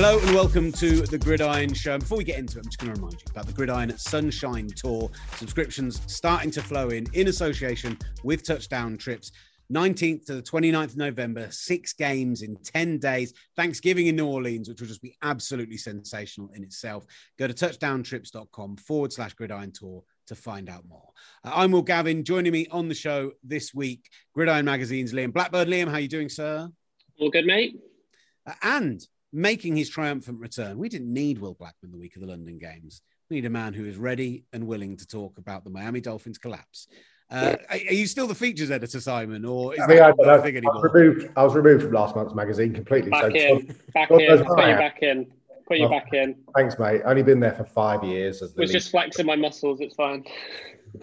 Hello and welcome to the Gridiron Show. Before we get into it, I'm just going to remind you about the Gridiron Sunshine Tour. Subscriptions starting to flow in in association with Touchdown Trips. 19th to the 29th of November, six games in 10 days. Thanksgiving in New Orleans, which will just be absolutely sensational in itself. Go to touchdowntrips.com forward slash gridiron tour to find out more. Uh, I'm Will Gavin. Joining me on the show this week, Gridiron Magazine's Liam Blackburn. Liam, how are you doing, sir? All good, mate. Uh, and making his triumphant return, we didn't need Will Blackman the week of the London Games. We need a man who is ready and willing to talk about the Miami Dolphins collapse. Uh, are you still the features editor, Simon, or is I mean, that I, not thing anymore? I was, removed, I was removed from last month's magazine completely. Back so in, back in, put you back in, put you back in. Thanks, mate. Only been there for five years. As was just flexing my muscles. It's fine.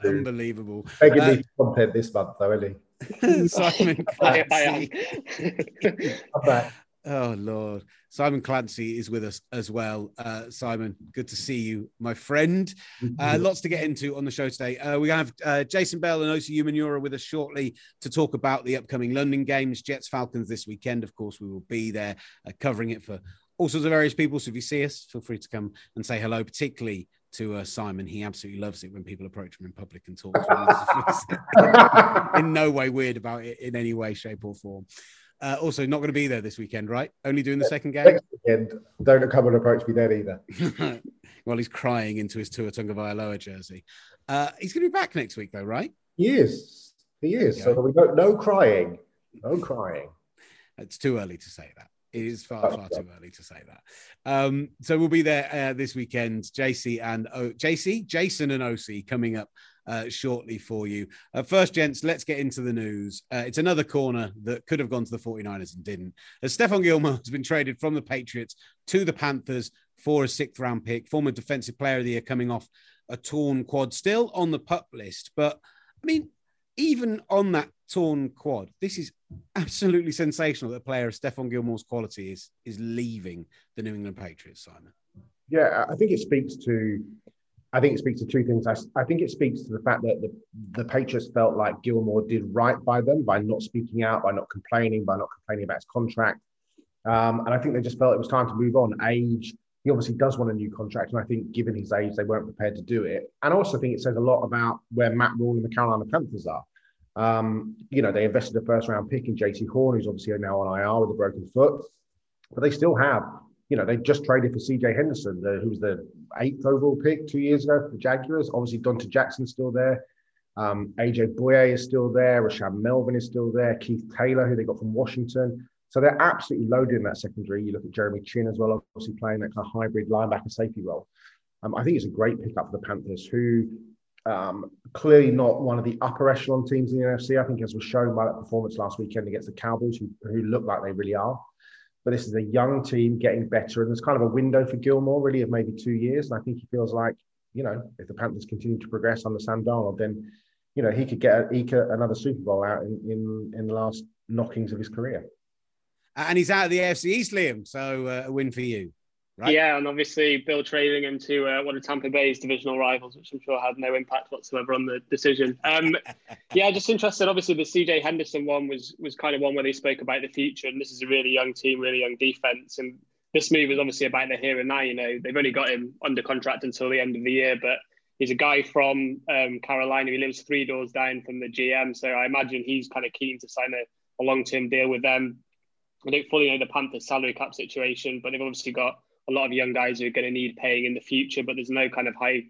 Unbelievable. Begging uh, me content this month, though, isn't? Simon Clancy. I, I am. back. Oh Lord, Simon Clancy is with us as well. Uh, Simon, good to see you, my friend. Uh, lots to get into on the show today. Uh, we have uh, Jason Bell and Osi Umenyiora with us shortly to talk about the upcoming London Games, Jets Falcons this weekend. Of course, we will be there uh, covering it for all sorts of various people. So if you see us, feel free to come and say hello, particularly to uh, Simon. He absolutely loves it when people approach him in public and talk to him. in no way weird about it in any way, shape, or form. Uh, also, not going to be there this weekend, right? Only doing the second game. Next weekend, don't come and approach me then either. well, he's crying into his Tua Tagovailoa jersey. Uh, he's going to be back next week, though, right? He is. He is. So we don't. No crying. No crying. It's too early to say that. It is far, far too early to say that. Um, so we'll be there uh, this weekend. JC and o- JC, Jason and OC coming up uh, shortly for you. Uh, first, gents, let's get into the news. Uh, it's another corner that could have gone to the 49ers and didn't. As Stephon Gilmore has been traded from the Patriots to the Panthers for a sixth round pick, former defensive player of the year coming off a torn quad, still on the pup list. But I mean, even on that torn quad, this is absolutely sensational that a player of Stephon Gilmore's quality is is leaving the New England Patriots, Simon. Yeah, I think it speaks to I think it speaks to two things. I, I, think it speaks to the fact that the, the Patriots felt like Gilmore did right by them by not speaking out, by not complaining, by not complaining about his contract. Um, and I think they just felt it was time to move on. Age, he obviously does want a new contract. And I think given his age, they weren't prepared to do it. And also, I think it says a lot about where Matt Rhule and the Carolina Panthers are. Um, you know, they invested a first round pick in Jaycee Horn, who's obviously now on IR with a broken foot, but they still have you know, they just traded for CJ Henderson, the, who was the eighth overall pick two years ago for the Jaguars. Obviously, Donte Jackson's still there. Um, AJ Bouye is still there. Rashaan Melvin is still there. Keith Taylor, who they got from Washington. So they're absolutely loaded in that secondary. You look at Jeremy Chinn as well, obviously playing that kind of hybrid linebacker safety role. Um, I think it's a great pickup for the Panthers, who um, clearly not one of the upper echelon teams in the NFC. I think, as was shown by that performance last weekend against the Cowboys, who, who look like they really are. But this is a young team getting better, and there's kind of a window for Gilmore, really, of maybe two years. And I think he feels like, you know, if the Panthers continue to progress under Sam Darnold, then, you know, he could get another Super Bowl out in, in, in the last knockings of his career. And he's out of the AFC East, Liam. So uh, a win for you. Right? Yeah, and obviously Bill trading him to uh, one of Tampa Bay's divisional rivals, which I'm sure had no impact whatsoever on the decision. Um, yeah, just interested. Obviously, the CJ Henderson one was was kind of one where they spoke about the future, and this is a really young team, really young defense, and this move is obviously about the here and now. You know, they've only got him under contract until the end of the year, but he's a guy from um, Carolina. He lives three doors down from the GM, so I imagine he's kind of keen to sign a, a long term deal with them. I don't fully know the Panthers' salary cap situation, but they've obviously got a lot of young guys who are going to need paying in the future, but there's no kind of high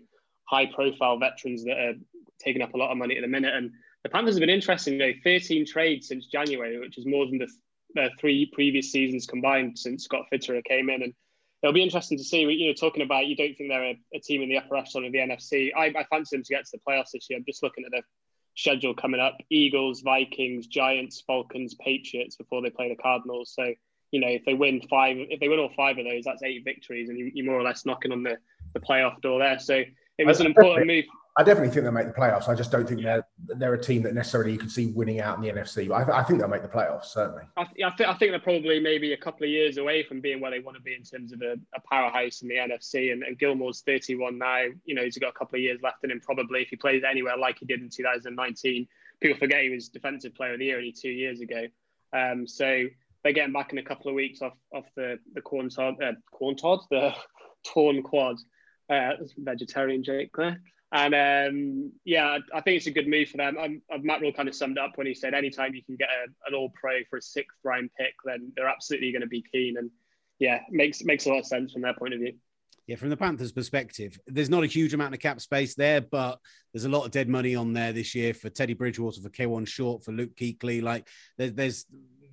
high profile veterans that are taking up a lot of money at the minute. And the Panthers have been interesting. though, 13 trades since January, which is more than the, the three previous seasons combined since Scott Fitterer came in. And it'll be interesting to see. You know, talking about you don't think they're a, a team in the upper echelon of the NFC. I, I fancy them to get to the playoffs this year. I'm just looking at the schedule coming up: Eagles, Vikings, Giants, Falcons, Patriots before they play the Cardinals. So you know, if they win five, if they win all five of those, that's eight victories, and you, are more or less knocking on the, the playoff door there. So it was I, an important move. I definitely think they'll make the playoffs. I just don't think they're they're a team that necessarily you could see winning out in the NFC. But I, I think they'll make the playoffs certainly. I, th- I, th- I, think they're probably maybe a couple of years away from being where they want to be in terms of a, a powerhouse in the NFC. And, and, Gilmore's 31 now. You know, he's got a couple of years left in him probably. If he plays anywhere like he did in 2019, people forget he was Defensive Player of the Year only two years ago. Um, so they're getting back in a couple of weeks off off the the corn tod, uh, corn tod, the torn quad. Uh, vegetarian Jake there. And um, yeah, I think it's a good move for them. Um, Matt Rhule kind of summed up when he said, anytime you can get a, an All Pro for a sixth round pick, then they're absolutely going to be keen. And yeah, makes makes a lot of sense from their point of view. Yeah, from the Panthers' perspective, there's not a huge amount of cap space there, but there's a lot of dead money on there this year for Teddy Bridgewater, for Kawann Short, for Luke Kuechly. Like there's, there's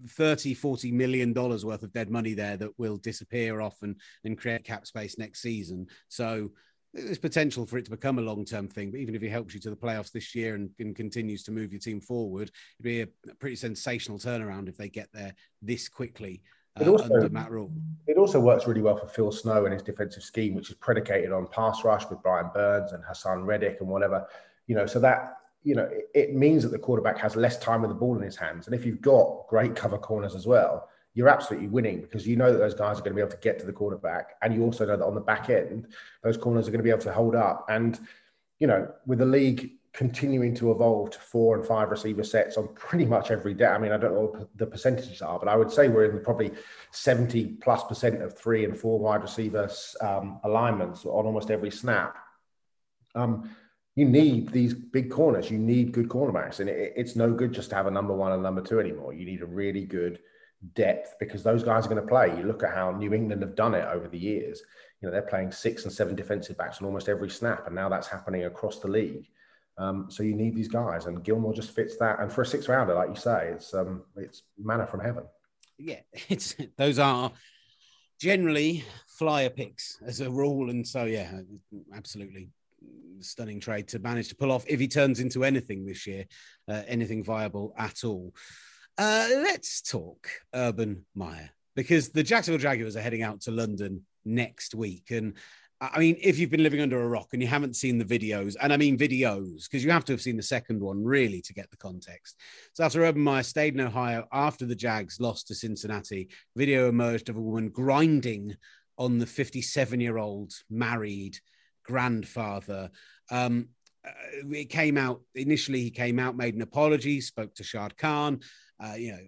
30 40 million dollars worth of dead money there that will disappear off and, and create cap space next season so there's potential for it to become a long-term thing but even if he helps you to the playoffs this year and, and continues to move your team forward it'd be a, pretty sensational turnaround if they get there this quickly uh, it also, under Matt Rhule. It also works really well for Phil Snow and his defensive scheme, which is predicated on pass rush with Brian Burns and Haason Reddick and whatever. You know, so that you know, it, means that the quarterback has less time with the ball in his hands. And if you've got great cover corners as well, you're absolutely winning because you know that those guys are going to be able to get to the quarterback. And you also know that on the back end, those corners are going to be able to hold up. And, you know, with the league continuing to evolve to four and five receiver sets on pretty much every day. I mean, I don't know what the percentages are, but I would say we're in probably 70 plus percent of three and four wide receivers um, alignments on almost every snap. Um, you need these big corners. You need good cornerbacks, and it, it's no good just to have a number one and number two anymore. You need a really good depth because those guys are going to play. You look at how New England have done it over the years. You know they're playing six and seven defensive backs on almost every snap, and now that's happening across the league. Um, so you need these guys, and Gilmore just fits that. And for a six rounder, like you say, it's um, it's manna from heaven. Yeah, it's those are generally flyer picks as a rule, and so yeah, absolutely stunning trade to manage to pull off if he turns into anything this year, uh, anything viable at all. Uh, let's talk Urban Meyer because the Jacksonville Jaguars are heading out to London next week. And I mean, if you've been living under a rock and you haven't seen the videos, and I mean videos, because you have to have seen the second one really to get the context. So after Urban Meyer stayed in Ohio after the Jags lost to Cincinnati, video emerged of a woman grinding on the 57 year old married grandfather. Um, uh, it came out initially. He came out, made an apology, spoke to Shad Khan. Uh, you know,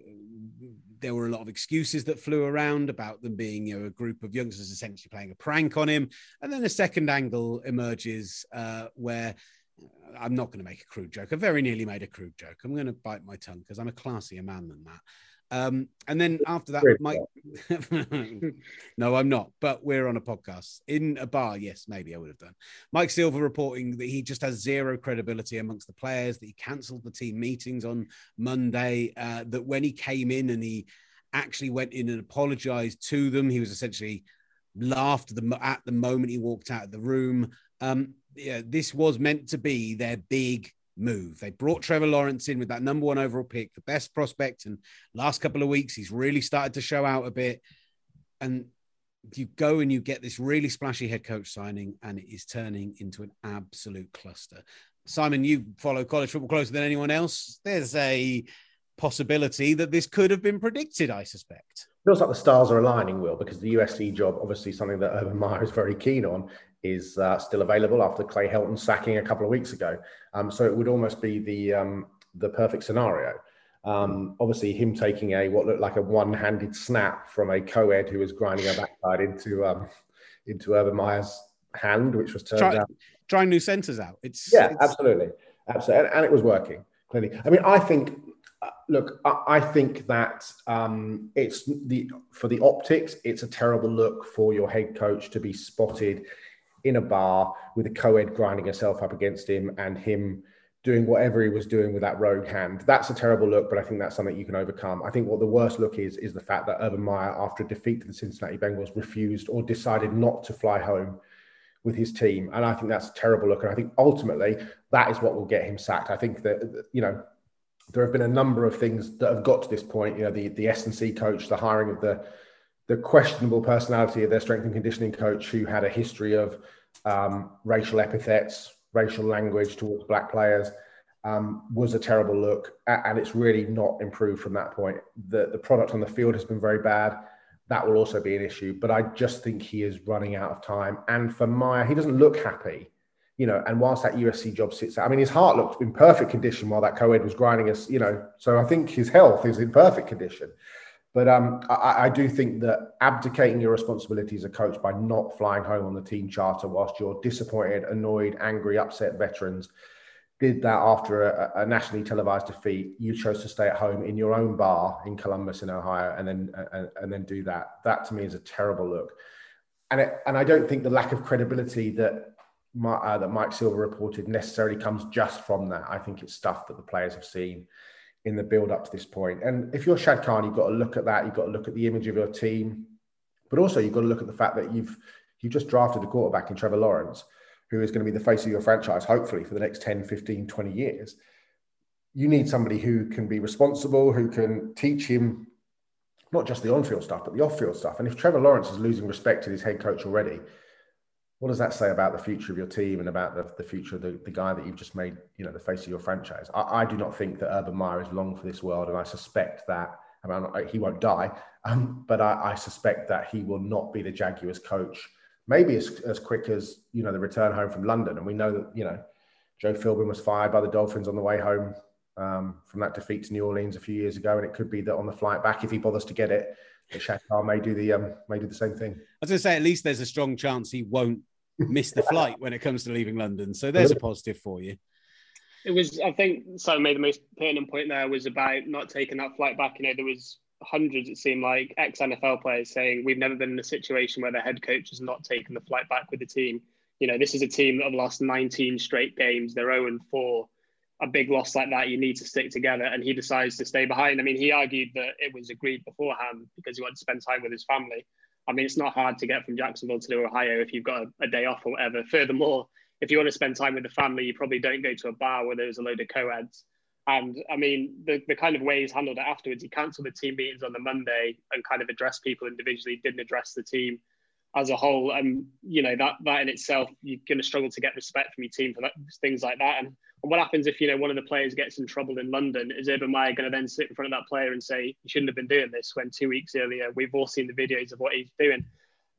there were a lot of excuses that flew around about them being, you know, a group of youngsters essentially playing a prank on him. And then a second angle emerges uh, where uh, I'm not going to make a crude joke. I very nearly made a crude joke. I'm going to bite my tongue because I'm a classier man than that. Um, and then after that, Mike. no, I'm not. But we're on a podcast in a bar. Yes, maybe I would have done. Mike Silver reporting that he just has zero credibility amongst the players. That he cancelled the team meetings on Monday. Uh, that when he came in and he actually went in and apologized to them, he was essentially laughed at the, at the moment he walked out of the room. Um, yeah, this was meant to be their big move. They brought Trevor Lawrence in with that number one overall pick, the best prospect. And last couple of weeks, he's really started to show out a bit. And you go and you get this really splashy head coach signing, and it is turning into an absolute cluster. Simon, you follow college football closer than anyone else. There's a possibility that this could have been predicted, I suspect. Feels like the stars are aligning, Will, because the USC job, obviously something that Urban Meyer is very keen on, is uh, still available after Clay Helton sacking a couple of weeks ago. Um, so it would almost be the um, the perfect scenario. Um, obviously, him taking a what looked like a one-handed snap from a co-ed who was grinding her backside into um, into Urban Meyer's hand, which was turned Try, out. Trying new centers out. It's yeah, it's... absolutely, absolutely, and, and, it was working clearly. I mean, I think. Uh, look, I, I think that um, it's the for the optics. It's a terrible look for your head coach to be spotted in a bar with a co-ed grinding herself up against him and him doing whatever he was doing with that rogue hand. That's a terrible look, but I think that's something you can overcome. I think what the worst look is is the fact that Urban Meyer, after a defeat to the Cincinnati Bengals, refused or decided not to fly home with his team. And I think that's a terrible look. And I think ultimately that is what will get him sacked. I think that, you know, there have been a number of things that have got to this point. You know, the the S and C coach, the hiring of the the questionable personality of their strength and conditioning coach, who had a history of um, racial epithets, racial language towards black players, um, was a terrible look, and it's really not improved from that point. The the product on the field has been very bad. That will also be an issue, but I just think he is running out of time. And for Meyer, he doesn't look happy, you know. And whilst that USC job sits out, I mean, his heart looked in perfect condition while that co-ed was grinding us, you know. So I think his health is in perfect condition. But um, I, I, do think that abdicating your responsibility as a coach by not flying home on the team charter whilst you're disappointed, annoyed, angry, upset veterans did that after a, a, nationally televised defeat. You chose to stay at home in your own bar in Columbus, in Ohio, and then and, and then do that. That to me is a terrible look, and it, and I don't think the lack of credibility that uh, that Mike Silver reported necessarily comes just from that. I think it's stuff that the players have seen in the build up to this point. And if you're Shad Khan, you've got to look at that. You've got to look at the image of your team, but also you've got to look at the fact that you've you just drafted a quarterback in Trevor Lawrence, who is going to be the face of your franchise, hopefully for the next 10, 15, 20 years. You need somebody who can be responsible, who can teach him not just the on-field stuff, but the off-field stuff. And if Trevor Lawrence is losing respect to his head coach already, what does that say about the future of your team and about the, the future of the, the guy that you've just made, you know, the face of your franchise? I, I do not think that Urban Meyer is long for this world, and I suspect that. I mean, he won't die, um, but I, I, suspect that he will not be the Jaguars coach. Maybe as, as quick as you know the return home from London, and we know that you know Joe Philbin was fired by the Dolphins on the way home um, from that defeat to New Orleans a few years ago, and it could be that on the flight back, if he bothers to get it, Shad Khan may do the um, may do the same thing. I was going to say, at least there's a strong chance he won't miss the flight when it comes to leaving London. So there's a positive for you. It was, I think, so made the most pertinent point there was about not taking that flight back. You know, there was hundreds, it seemed like, ex NFL players saying we've never been in a situation where the head coach has not taken the flight back with the team. You know, this is a team that have lost 19 straight games. They're 0 and 4. A big loss like that, you need to stick together. And he decides to stay behind. I mean, he argued that it was agreed beforehand because he wanted to spend time with his family. I mean, it's not hard to get from Jacksonville to Ohio if you've got a, a, day off or whatever. Furthermore, if you want to spend time with the family, you probably don't go to a bar where there's a load of co-eds. And I mean, the, the kind of way he's handled it afterwards, he cancelled the team meetings on the Monday and kind of addressed people individually, didn't address the team as a whole. And, you know, that, that in itself, you're going to struggle to get respect from your team for that, things like that. And what happens if you know one of the players gets in trouble in London? Is Urban Meyer going to then sit in front of that player and say you shouldn't have been doing this? When two weeks earlier we've all seen the videos of what he's doing,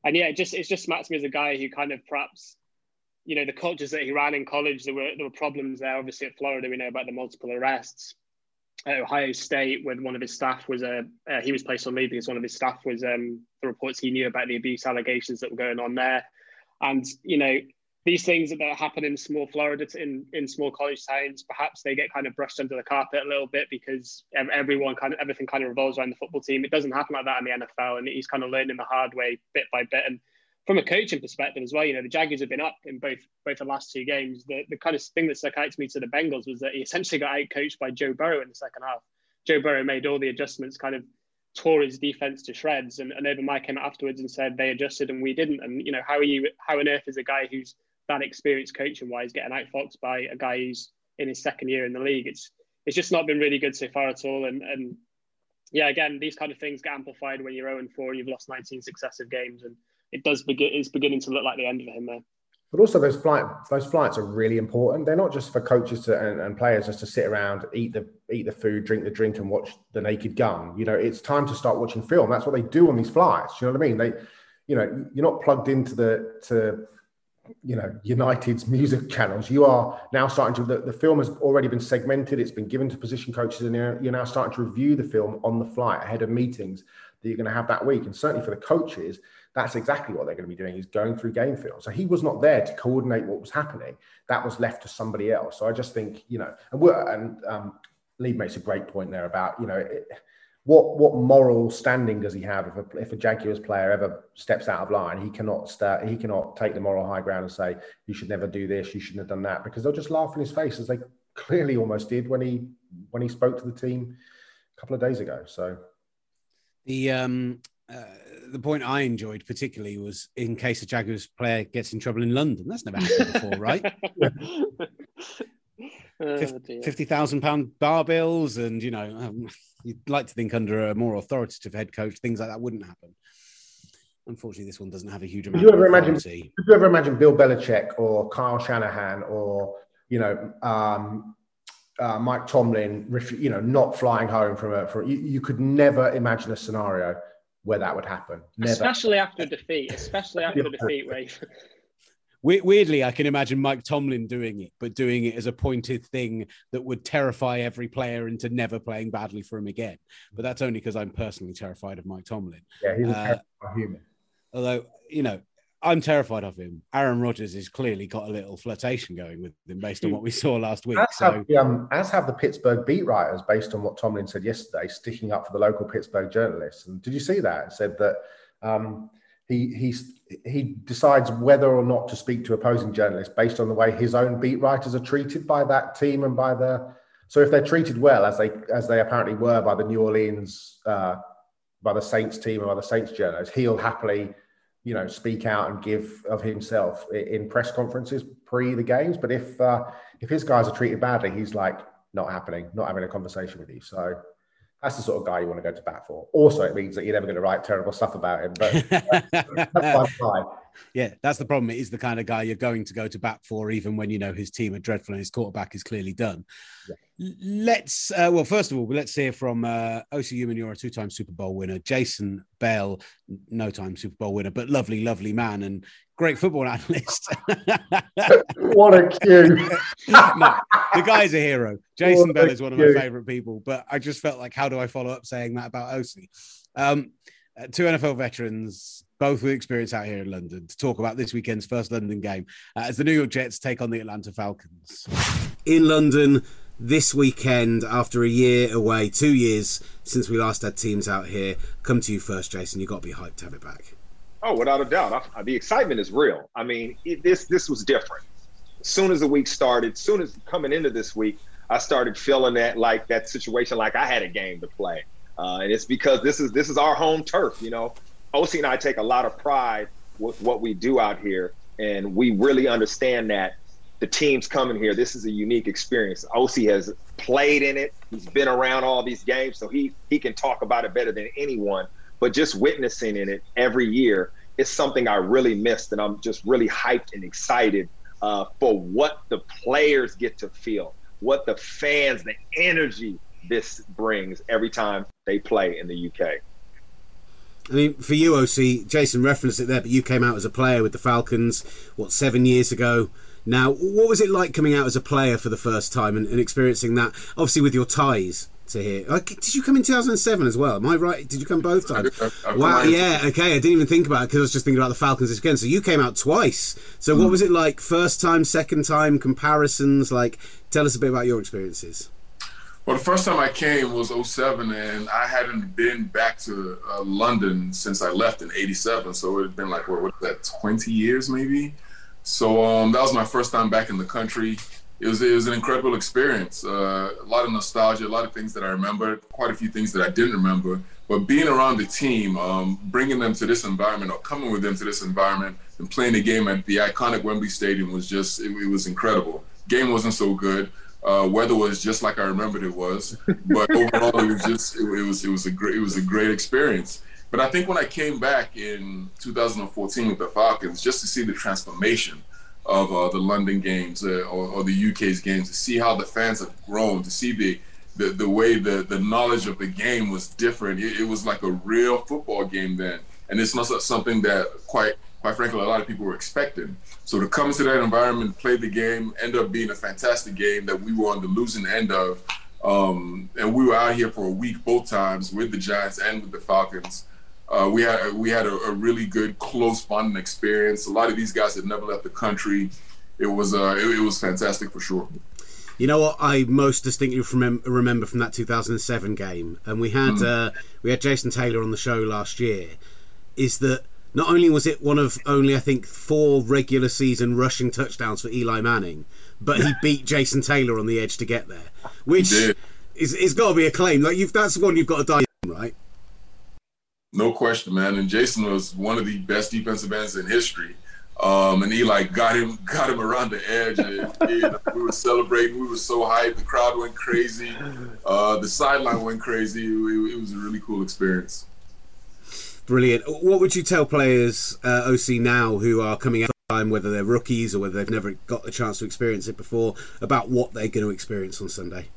and yeah, it just it's just smacks me as a guy who kind of perhaps, you know, the cultures that he ran in college there were there were problems there. Obviously at Florida we know about the multiple arrests. At Ohio State, when one of his staff was a uh, uh, he was placed on leave because one of his staff was um, the reports he knew about the abuse allegations that were going on there, and you know these things that happen in small Florida, in, in small college towns, perhaps they get kind of brushed under the carpet a little bit because everyone kind of, everything kind of revolves around the football team. It doesn't happen like that in the NFL. And he's kind of learning the hard way bit by bit. And from a coaching perspective as well, you know, the Jaguars have been up in both both the last two games. The, the kind of thing that stuck out to me to the Bengals was that he essentially got out coached by Joe Burrow in the second half. Joe Burrow made all the adjustments, kind of tore his defense to shreds. And, and Urban Meyer came afterwards and said they adjusted and we didn't. And, you know, how are you, how on earth is a guy who's that experience coaching wise, getting outfoxed by a guy who's in his second year in the league. It's it's just not been really good so far at all. And and yeah, again, these kind of things get amplified when you're 0 and 4 and you've lost 19 successive games, and it does begin. It's beginning to look like the end for him there. But also, those flight those flights are really important. They're not just for coaches to, and, and, players just to sit around, eat the eat the food, drink the drink, and watch the Naked Gun. You know, it's time to start watching film. That's what they do on these flights. You know what I mean? They, you know, you're not plugged into the to you know United's music channels. You are now starting to the, the film has already been segmented. It's been given to position coaches, and you're, you're now starting to review the film on the flight ahead of meetings that you're going to have that week. And certainly for the coaches, that's exactly what they're going to be doing is going through game film. So he was not there to coordinate what was happening. That was left to somebody else. So I just think you know, and we're and um, Lee makes a great point there about you know. It, what what moral standing does he have if a, if a Jaguars player ever steps out of line? He cannot start, he cannot take the moral high ground and say you should never do this, you shouldn't have done that, because they'll just laugh in his face as they clearly almost did when he when he spoke to the team a couple of days ago. So the um uh, the point I enjoyed particularly was in case a Jaguars player gets in trouble in London. That's never happened before, right? Oh, fifty thousand pound bar bills, and you know, um, you'd like to think under a more authoritative head coach, things like that wouldn't happen. Unfortunately, this one doesn't have a huge amount. Could you ever imagine? Could you ever imagine Bill Belichick or Kyle Shanahan or you know um, uh, Mike Tomlin, you know, not flying home from a? From, you, you could never imagine a scenario where that would happen. Never. Especially after defeat. Especially after defeat, where weirdly, I can imagine Mike Tomlin doing it, but doing it as a pointed thing that would terrify every player into never playing badly for him again. But that's only because I'm personally terrified of Mike Tomlin. Yeah, he's a uh, human. Although, you know, I'm terrified of him. Aaron Rodgers has clearly got a little flirtation going with him based on what we saw last week. As, so, have, the, um, as have the Pittsburgh beat writers, based on what Tomlin said yesterday, sticking up for the local Pittsburgh journalists. And did you see that? It said that um, he he decides whether or not to speak to opposing journalists based on the way his own beat writers are treated by that team and by the. So if they're treated well, as they as they apparently were by the New Orleans, uh, by the Saints team and by the Saints journalists, he'll happily you know, speak out and give of himself in press conferences pre the games. But if uh, if his guys are treated badly, he's like not happening, not having a conversation with you. So that's the sort of guy you want to go to bat for. Also, it means that you're never going to write terrible stuff about him. But that's yeah, that's the problem. It is the kind of guy you're going to go to bat for, even when you know his team are dreadful and his quarterback is clearly done. Yeah. Let's uh, well, first of all, let's hear from uh, You're a two-time Super Bowl winner, Jason Bell, no-time Super Bowl winner, but lovely, lovely man and great football analyst. what a cue! no, the guy's a hero. Jason what Bell is one of my favorite people, but I just felt like, how do I follow up saying that about Osi? Um, uh, two NFL veterans, both with experience out here in London, to talk about this weekend's first London game uh, as the New York Jets take on the Atlanta Falcons. In London, this weekend after a year away, two years since we last had teams out here. Come to you first, Jason. You've got to be hyped to have it back. Oh, without a doubt. I, the excitement is real. I mean, it, this this was different. As soon as the week started, soon as coming into this week, I started feeling that like that situation, like I had a game to play, uh, and it's because this is this is our home turf. You know, Osi and I take a lot of pride with what we do out here, and we really understand that the teams coming here, this is a unique experience. OC has played in it. He's been around all these games, so he he can talk about it better than anyone. But just witnessing in it every year is something I really missed, and I'm just really hyped and excited uh, for what the players get to feel, what the fans, the energy this brings every time they play in the UK. I mean, for you, OC, Jason referenced it there, but you came out as a player with the Falcons, what, seven years ago? Now, what was it like coming out as a player for the first time and, and experiencing that? Obviously, with your ties to here. Like, did you come in 2007 as well? Am I right? Did you come both times? I, I, wow, yeah, okay. I didn't even think about it because I was just thinking about the Falcons this weekend. So you came out twice. So mm. what was it like? First time, second time, comparisons? Like, tell us a bit about your experiences. Well, the first time I came was 07, and I hadn't been back to uh, London since I left in 87. So it had been like, what, what that, 20 years maybe? So um, that was my first time back in the country. It was it was an incredible experience. Uh, a lot of nostalgia, a lot of things that I remember, quite a few things that I didn't remember. But being around the team, um, bringing them to this environment, or coming with them to this environment, and playing the game at the iconic Wembley Stadium was just it, it was incredible. Game wasn't so good. Uh, weather was just like I remembered it was, but overall it was just it, it was it was a great it was a great experience. But I think when I came back in 2014 with the Falcons, just to see the transformation of uh, the London games uh, or, or, the UK's games, to see how the fans have grown, to see the the, the way the, the knowledge of the game was different. It, it was like a real football game then, and it's not something that quite quite frankly a lot of people were expecting. So to come into that environment, play the game, end up being a fantastic game that we were on the losing end of. Um, and we were out here for a week both times with the Giants and with the Falcons uh, we had we had a, a, really good close bonding experience. A lot of these guys had never left the country. It was uh, it, it was fantastic for sure. You know what I most distinctly remember from that 2007 game, and we had mm uh, we had Jason Taylor on the show last year, is that not only was it one of only I think four regular season rushing touchdowns for Eli Manning, but he beat Jason Taylor on the edge to get there, which is it's got to be a claim. Like you've that's one you've got to die on, right? No question, man. And Jason was one of the best defensive ends in history. Um, and he like got him got him around the edge. And, you know, we were celebrating. We were so hyped. The crowd went crazy. Uh, the sideline went crazy. It, it, was a really cool experience. Brilliant. What would you tell players, uh, Osi, now who are coming out of time, whether they're rookies or whether they've never got the chance to experience it before, about what they're going to experience on Sunday?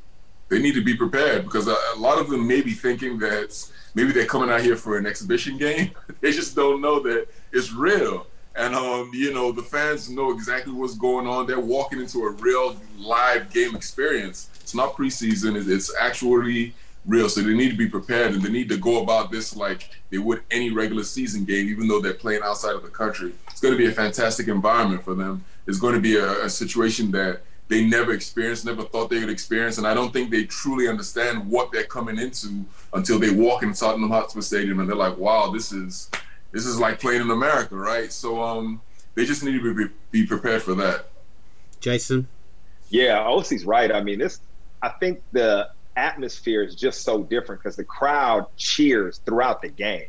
They need to be prepared because a, a lot of them may be thinking that maybe they're coming out here for an exhibition game. they just don't know that it's real. and um, you know the fans know exactly what's going on. They're walking into a real live game experience. It's not preseason; it's actually real. So they need to be prepared, and they need to go about this like they would any regular season game, even though they're playing outside of the country. It's going to be a fantastic environment for them. It's going to be a, a situation that they never experienced, never thought they would experience, and I don't think they truly understand what they're coming into until they walk in Tottenham Hotspur Stadium and they're like, "Wow, this is this is like playing in America, right?" So um, they just need to be, be prepared for that. Jason, yeah, Osi's right. I mean, this. I think the atmosphere is just so different because the crowd cheers throughout the game.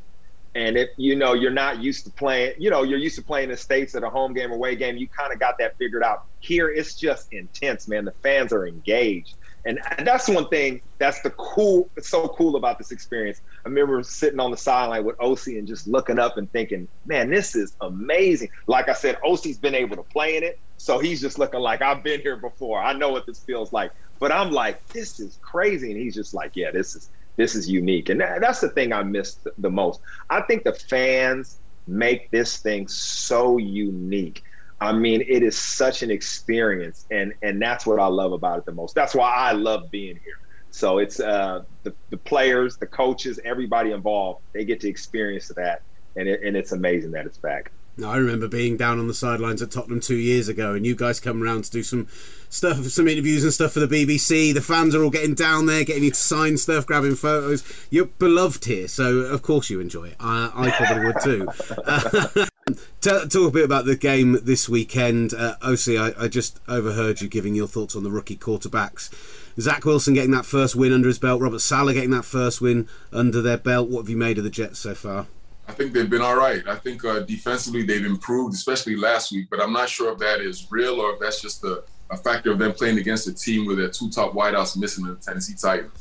And if you know you're not used to playing, you know, you're used to playing in states at a home game, away game, you kind of got that figured out. Here it's just intense, man. The fans are engaged. And, that's one thing that's the cool, it's so cool about this experience. I remember sitting on the sideline with OC and just looking up and thinking, man, this is amazing. Like I said, OC's been able to play in it. So he's just looking like I've been here before. I know what this feels like. But I'm like, this is crazy. And he's just like, yeah, this is this is unique. And that, that's the thing I missed the most. I think the fans make this thing so unique. I mean, it is such an experience, and and that's what I love about it the most. That's why I love being here. So it's uh, the the players, the coaches, everybody involved. They get to experience that, and it, and it's amazing that it's back. I remember being down on the sidelines at Tottenham two years ago, and you guys come around to do some stuff, some interviews and stuff for the BBC. The fans are all getting down there, getting you to sign stuff, grabbing photos. You're beloved here, so of course you enjoy it. I, I probably would too. talk a bit about the game this weekend. Uh, OC, I, I just overheard you giving your thoughts on the rookie quarterbacks. Zach Wilson getting that first win under his belt, Robert Saleh getting that first win under their belt. What have you made of the Jets so far? I think they've been all right. I think uh, defensively they've improved, especially last week. But I'm not sure if that is real or if that's just a, a factor of them playing against a team with their two top wideouts missing the Tennessee Titans.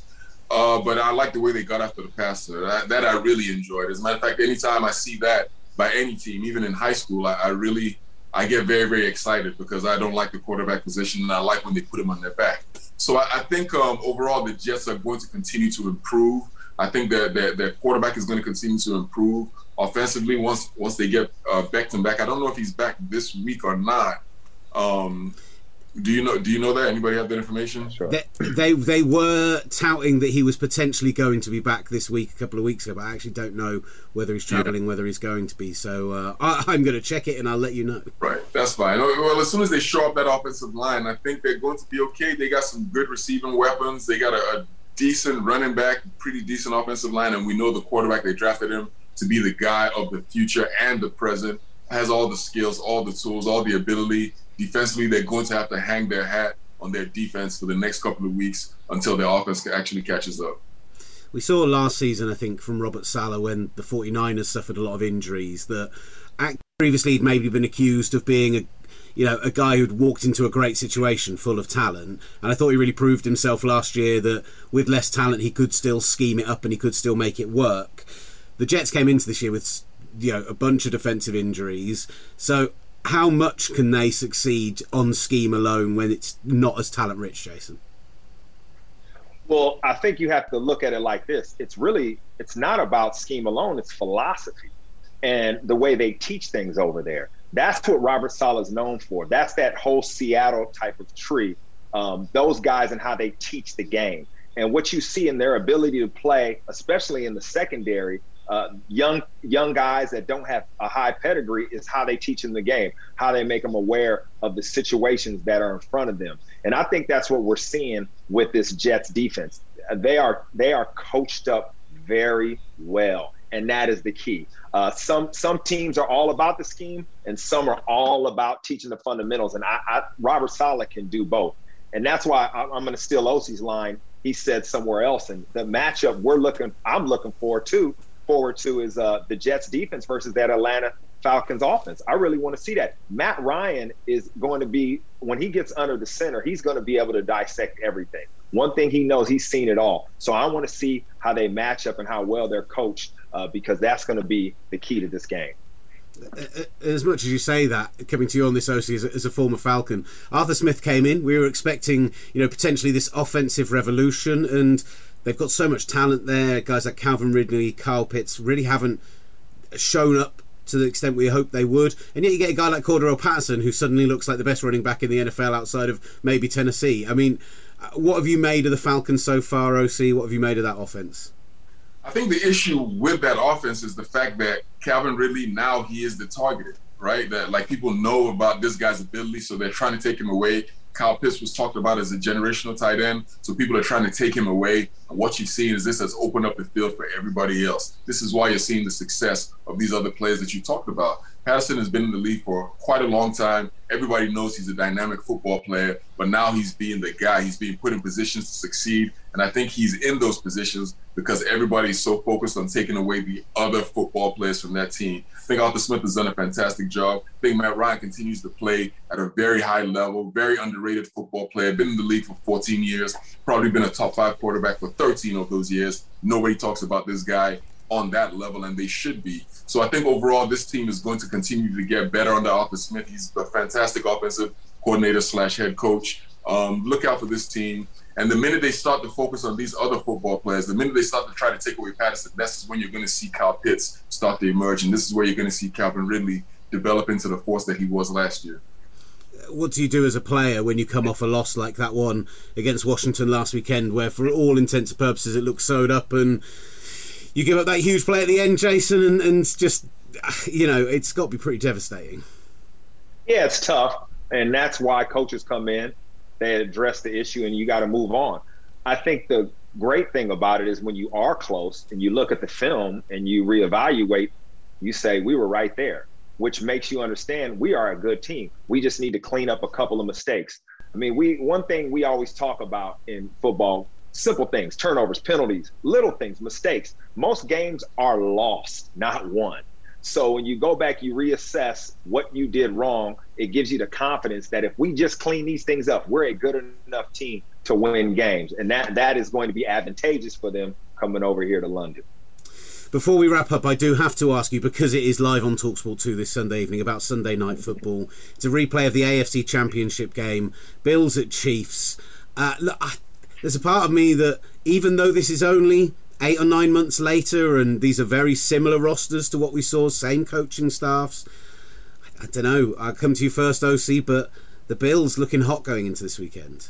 Uh, but I like the way they got after the passer. That, that, I really enjoyed. As a matter of fact, anytime I see that by any team, even in high school, I, I really I get very very excited because I don't like the quarterback position and I like when they put him on their back. So I, I think um, overall the Jets are going to continue to improve. I think that that, that quarterback is going to continue to improve offensively once once they get uh, Becton back. I don't know if he's back this week or not. Um, do you know? Do you know that? Anybody have that information? Sure. They, they, they were touting that he was potentially going to be back this week, a couple of weeks ago, but I actually don't know whether he's traveling, yeah. whether he's going to be. So uh, I, am going to check it and I'll let you know. Right, that's fine. Well, as soon as they show up that offensive line, I think they're going to be okay. They got some good receiving weapons. They got a, a decent running back, pretty decent offensive line, and we know the quarterback they drafted him to be the guy of the future and the present. Has all the skills, all the tools, all the ability. Defensively, they're going to have to hang their hat on their defense for the next couple of weeks until their offense actually catches up. We saw last season, I think, from Robert Saleh when the 49ers suffered a lot of injuries that previously he'd maybe been accused of being a you know, a guy who'd walked into a great situation full of talent. And I thought he really proved himself last year that with less talent, he could still scheme it up and he could still make it work. The Jets came into this year with, you know, a bunch of defensive injuries. So how much can they succeed on scheme alone when it's not as talent rich, Jason? Well, I think you have to look at it like this. It's really, it's not about scheme alone, it's philosophy and the way they teach things over there. That's what Robert Saleh is known for. That's that whole Seattle type of tree. Um, those guys and how they teach the game. And what you see in their ability to play, especially in the secondary, uh, young young guys that don't have a high pedigree is how they teach them the game, how they make them aware of the situations that are in front of them. And I think that's what we're seeing with this Jets defense. They are they are coached up very well and that is the key. Uh, some some teams are all about the scheme, and some are all about teaching the fundamentals. And I, I Robert Saleh can do both, and that's why I, am going to steal Osi's line. He said somewhere else, and the matchup we're looking, I'm looking forward to, forward to is uh, the Jets defense versus that Atlanta Falcons offense. I really want to see that. Matt Ryan is going to be when he gets under the center, he's going to be able to dissect everything. One thing he knows, he's seen it all. So I want to see how they match up and how well they're coached uh, because that's going to be the key to this game. As much as you say that, coming to you on this OC as a, as a, former Falcon, Arthur Smith came in. We were expecting, you know, potentially this offensive revolution, and they've got so much talent there. Guys like Calvin Ridley, Kyle Pitts really haven't shown up to the extent we hoped they would. And yet you get a guy like Cordarrelle Patterson who suddenly looks like the best running back in the NFL outside of maybe Tennessee. I mean, uh, what have you made of the Falcons so far, OC? What have you made of that offense? I think the issue with that offense is the fact that Calvin Ridley now he is the target, right? That like people know about this guy's ability, so they're trying to take him away. Kyle Pitts was talked about as a generational tight end, so people are trying to take him away. And what you've seen is this has opened up the field for everybody else. This is why you're seeing the success of these other players that you talked about. Patterson has been in the league for quite a long time. Everybody knows he's a dynamic football player, but now he's being the guy. He's being put in positions to succeed. And I think he's in those positions because everybody's so focused on taking away the other football players from that team. I think Arthur Smith has done a fantastic job. I think Matt Ryan continues to play at a very high level, very underrated football player, been in the league for 14 years, probably been a top five quarterback for 13 of those years. Nobody talks about this guy on that level, and they should be. So I think overall, this team is going to continue to get better under Arthur Smith. He's a fantastic offensive coordinator slash head coach. Um, look out for this team. And the minute they start to focus on these other football players, the minute they start to try to take away Patterson, that's when you're going to see Kyle Pitts start to emerge. And this is where you're going to see Calvin Ridley develop into the force that he was last year. What do you do as a player when you come off a loss like that one against Washington last weekend, where for all intents and purposes it looks sewed up and you give up that huge play at the end, Jason, and, and just, you know, it's got to be pretty devastating. Yeah, it's tough. And that's why coaches come in they address the issue and you got to move on. I think the great thing about it is when you are close and you look at the film and you reevaluate, you say, we were right there, which makes you understand we are a good team. We just need to clean up a couple of mistakes. I mean, we one thing we always talk about in football, simple things, turnovers, penalties, little things, mistakes. Most games are lost, not won. So when you go back, you reassess what you did wrong. It gives you the confidence that if we just clean these things up, we're a good enough team to win games, and that that is going to be advantageous for them coming over here to London. Before we wrap up, I do have to ask you because it is live on Talksport 2 this Sunday evening about Sunday night football. It's a replay of the AFC Championship game, Bills at Chiefs. Uh, look, I, there's a part of me that even though this is only eight or nine months later, and these are very similar rosters to what we saw, same coaching staffs. I, I don't know. I'll come to you first, OC, but the Bills looking hot going into this weekend.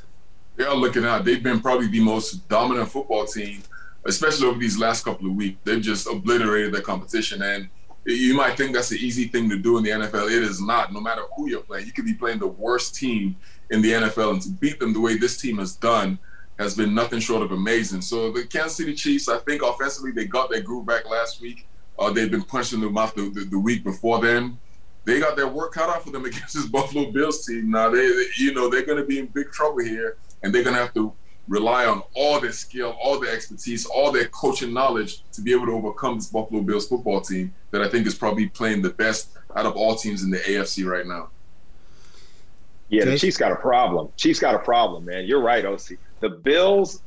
They are looking hot. They've been probably the most dominant football team, especially over these last couple of weeks. They've just obliterated the competition. And you might think that's an easy thing to do in the NFL. It is not. No matter who you're playing, you could be playing the worst team in the NFL, and to beat them the way this team has done has been nothing short of amazing. So the Kansas City Chiefs, I think offensively they got their groove back last week. Uh, they've been punching them out the, the, the, week before then. They got their work cut out for them against this Buffalo Bills team. Now they, you know, they're going to be in big trouble here, and they're going to have to rely on all their skill, all their expertise, all their coaching knowledge to be able to overcome this Buffalo Bills football team that I think is probably playing the best out of all teams in the AFC right now. Yeah, the Chiefs got a problem. Chiefs got a problem, man. You're right, OC the Bills,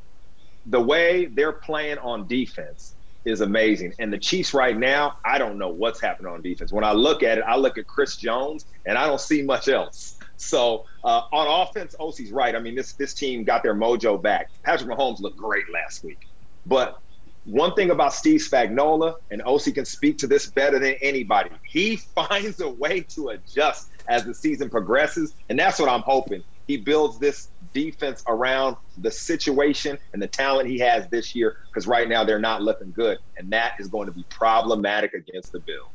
the way they're playing on defense is amazing. And the Chiefs right now, I don't know what's happening on defense. When I look at it, I look at Chris Jones and I don't see much else. So uh, on offense, OC's right. I mean, this this team got their mojo back. Patrick Mahomes looked great last week. But one thing about Steve Spagnuolo, and OC can speak to this better than anybody, he finds a way to adjust as the season progresses. And that's what I'm hoping. He builds this defense around the situation and the talent he has this year because right now they're not looking good, and that is going to be problematic against the Bills.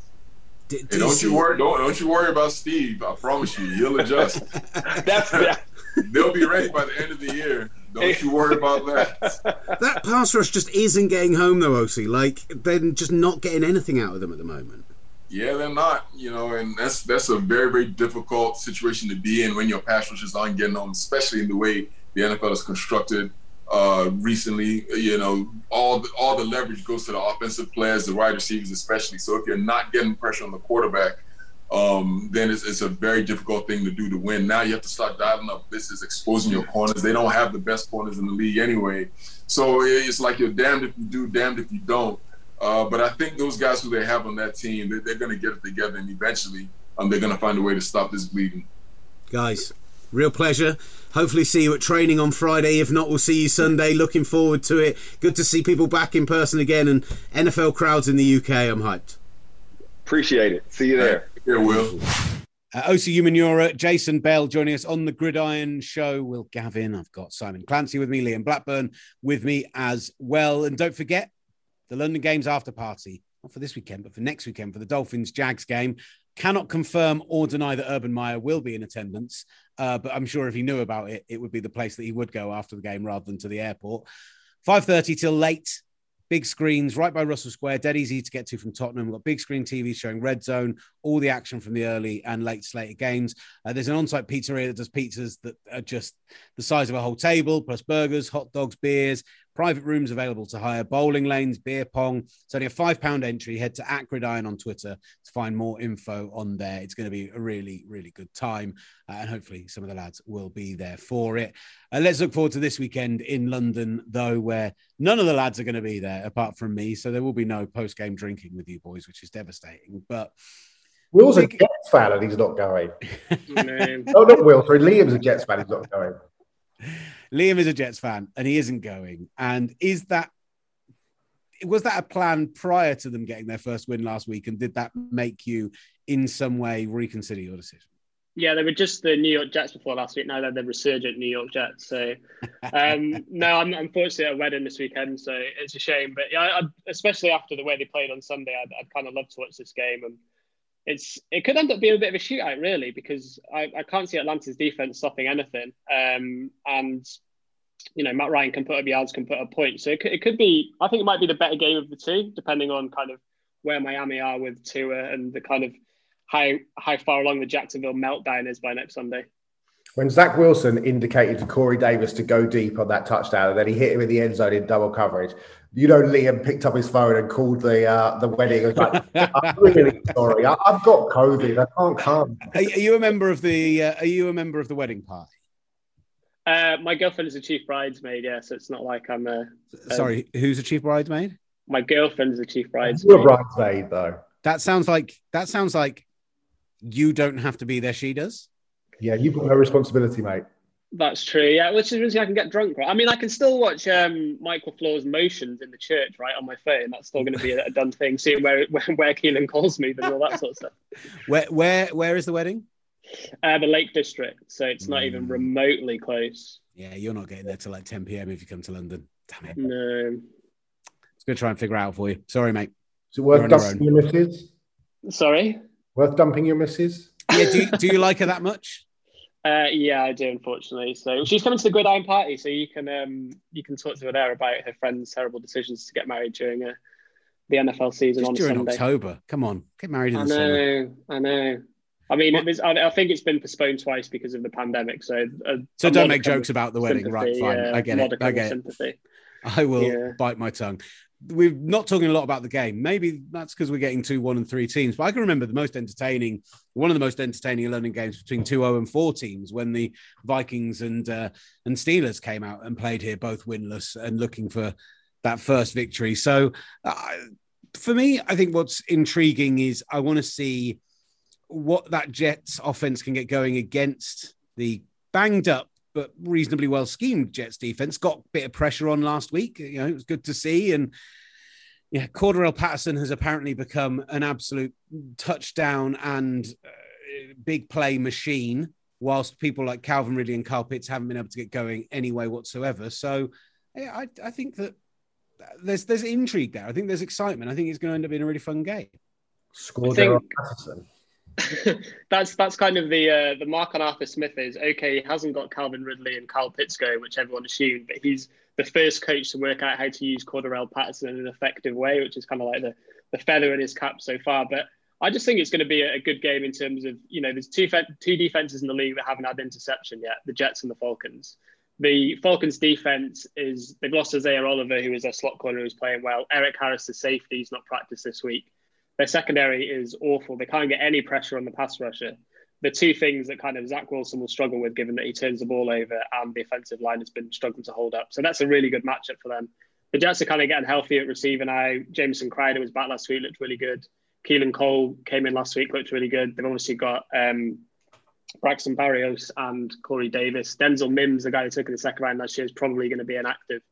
hey, don't you worry! Don't, don't you worry about Steve. I promise you, he'll adjust. That's that. They'll be ready by the end of the year. Don't you worry about that. that pass rush just isn't getting home though, OC. Like they're just not getting anything out of them at the moment. Yeah, they're not. You know, and that's that's a very very difficult situation to be in when your pass rushers aren't getting on, especially in the way the NFL is constructed. Uh, recently, you know, all the, all the leverage goes to the offensive players, the wide receivers especially. So if you're not getting pressure on the quarterback, um, then it's, it's, a very difficult thing to do to win. Now you have to start dialing up This is exposing your corners. They don't have the best corners in the league anyway. So it's like you're damned if you do, damned if you don't. Uh, but I think those guys who they have on that team, they're, they're going to get it together, and eventually, um, they're going to find a way to stop this bleeding. Guys, real pleasure. Hopefully, see you at training on Friday. If not, we'll see you Sunday. Looking forward to it. Good to see people back in person again, and NFL crowds in the UK. I'm hyped. Appreciate it. See you there. Here, Will. Uh, Osi Umenyiora, Jason Bell joining us on the Gridiron Show. Will Gavin, I've got Simon Clancy with me, Liam Blackburn with me as well. And don't forget the London Games after party, not for this weekend, but for next weekend for the Dolphins Jags game. Cannot confirm or deny that Urban Meyer will be in attendance, uh, but I'm sure if he knew about it, it would be the place that he would go after the game rather than to the airport. 5.30 till late big screens right by Russell Square, dead easy to get to from Tottenham. We've got big screen TVs showing Red Zone, all the action from the early and late slated games. Uh, there's an on-site pizzeria that does pizzas that are just the size of a whole table, plus burgers, hot dogs, beers, private rooms available to hire, bowling lanes, beer pong. It's only a five pound entry. Head to Acridine on Twitter to find more info on there. It's going to be a really, really good time. Uh, and hopefully some of the lads will be there for it. Uh, let's look forward to this weekend in London, though, where none of the lads are going to be there apart from me. So there will be no post game drinking with you boys, which is devastating. But Will's a Jets fan and he's not going. oh, not Will. Sorry, Liam's a Jets fan. He's not going. Liam is a Jets fan and he isn't going. And is that was that a plan prior to them getting their first win last week? And did that make you in some way reconsider your decision? Yeah, they were just the New York Jets before last week. Now they're the resurgent New York Jets. So, um, no, I'm unfortunately at a wedding this weekend, so it's a shame. But yeah, I, especially after the way they played on Sunday, I'd, I'd kind of love to watch this game. And it's it could end up being a bit of a shootout, really, because I, I can't see Atlanta's defense stopping anything. Um, and you know, Matt Ryan can put up yards, can put up points. So it could, it could be, I think it might be the better game of the two, depending on kind of where Miami are with Tua and the kind of how how far along the Jacksonville meltdown is by next Sunday. When Zach Wilson indicated to Corey Davis to go deep on that touchdown, and then he hit him in the end zone in double coverage, you know, Liam picked up his phone and called the uh, the wedding. was like, "I'm really sorry, I, have got COVID, I can't come." Are, you a member of the? Uh, are you a member of the wedding party? Uh, my girlfriend is a chief bridesmaid, yeah, so it's not like I'm a. a Sorry, who's a chief bridesmaid? My girlfriend is a chief bridesmaid. You're a bridesmaid, though. That sounds like that sounds like you don't have to be there. She does. Yeah, you've got no responsibility, mate. That's true. Yeah, which means I can get drunk. Right? I mean, I can still watch um, Michael Floor's motions in the church, right, on my phone. That's still going to be a, a done thing. Seeing where where, where Keelan calls me and all that sort of stuff. Where where where is the wedding? Uh, the Lake District, so it's not mm. even remotely close. Yeah, you're not getting there till like 10 p.m. if you come to London. Damn it. No. It's going to try and figure out for you. Sorry, mate. Is it worth dumping your, your missus? Sorry? Worth dumping your missus? Yeah, do, do you like her that much? Uh, yeah, I do. Unfortunately, so she's coming to the Gridiron party, so you can um, you can talk to her there about her friend's terrible decisions to get married during a, uh, the NFL season Just on during Sunday. October. Come on, get married in I the know, summer. I know. I mean, it was, I think it's been postponed twice because of the pandemic. So, uh, so don't make jokes about the wedding, right? Fine, I get it. I get it. I will yeah. bite my tongue. We're not talking a lot about the game. Maybe that's because we're getting two, one, and three teams. But I can remember the most entertaining, one of the most entertaining London games between two, zero, oh and four teams when the Vikings and uh, and Steelers came out and played here, both winless and looking for that first victory. So, uh, for me, I think what's intriguing is I want to see what that Jets offense can get going against the banged up but reasonably well schemed Jets defense. Got a bit of pressure on last week. You know, it was good to see. And yeah, Cordarrelle Patterson has apparently become an absolute touchdown and uh, big play machine, whilst people like Calvin Ridley and Kyle Pitts haven't been able to get going anyway whatsoever. So yeah, I, I think that there's there's intrigue there. I think there's excitement. I think it's going to end up being a really fun game. Cordarrelle Patterson. that's that's kind of the uh, the mark on Arthur Smith is okay. He hasn't got Calvin Ridley and Kyle Pitts going, which everyone assumed, but he's the first coach to work out how to use Cordarrelle Patterson in an effective way, which is kind of like the the feather in his cap so far. But I just think it's going to be a, good game in terms of you know there's two two defenses in the league that haven't had interception yet, the Jets and the Falcons. The Falcons defense is they've lost Isaiah Oliver, who is their slot corner, who's playing well. Erik Harris, the safety, he's not practiced this week. Their secondary is awful. They can't get any pressure on the pass rusher. The two things that kind of Zach Wilson will struggle with, given that he turns the ball over and the offensive line has been struggling to hold up. So that's a really good matchup for them. The Jets are kind of getting healthy at receiver now. Jamison Crowder was back last week, looked really good. Keelan Cole came in last week, looked really good. They've obviously got um, Braxton Berrios and Corey Davis. Denzel Mims, the guy who took in the second round last year, is probably going to be inactive.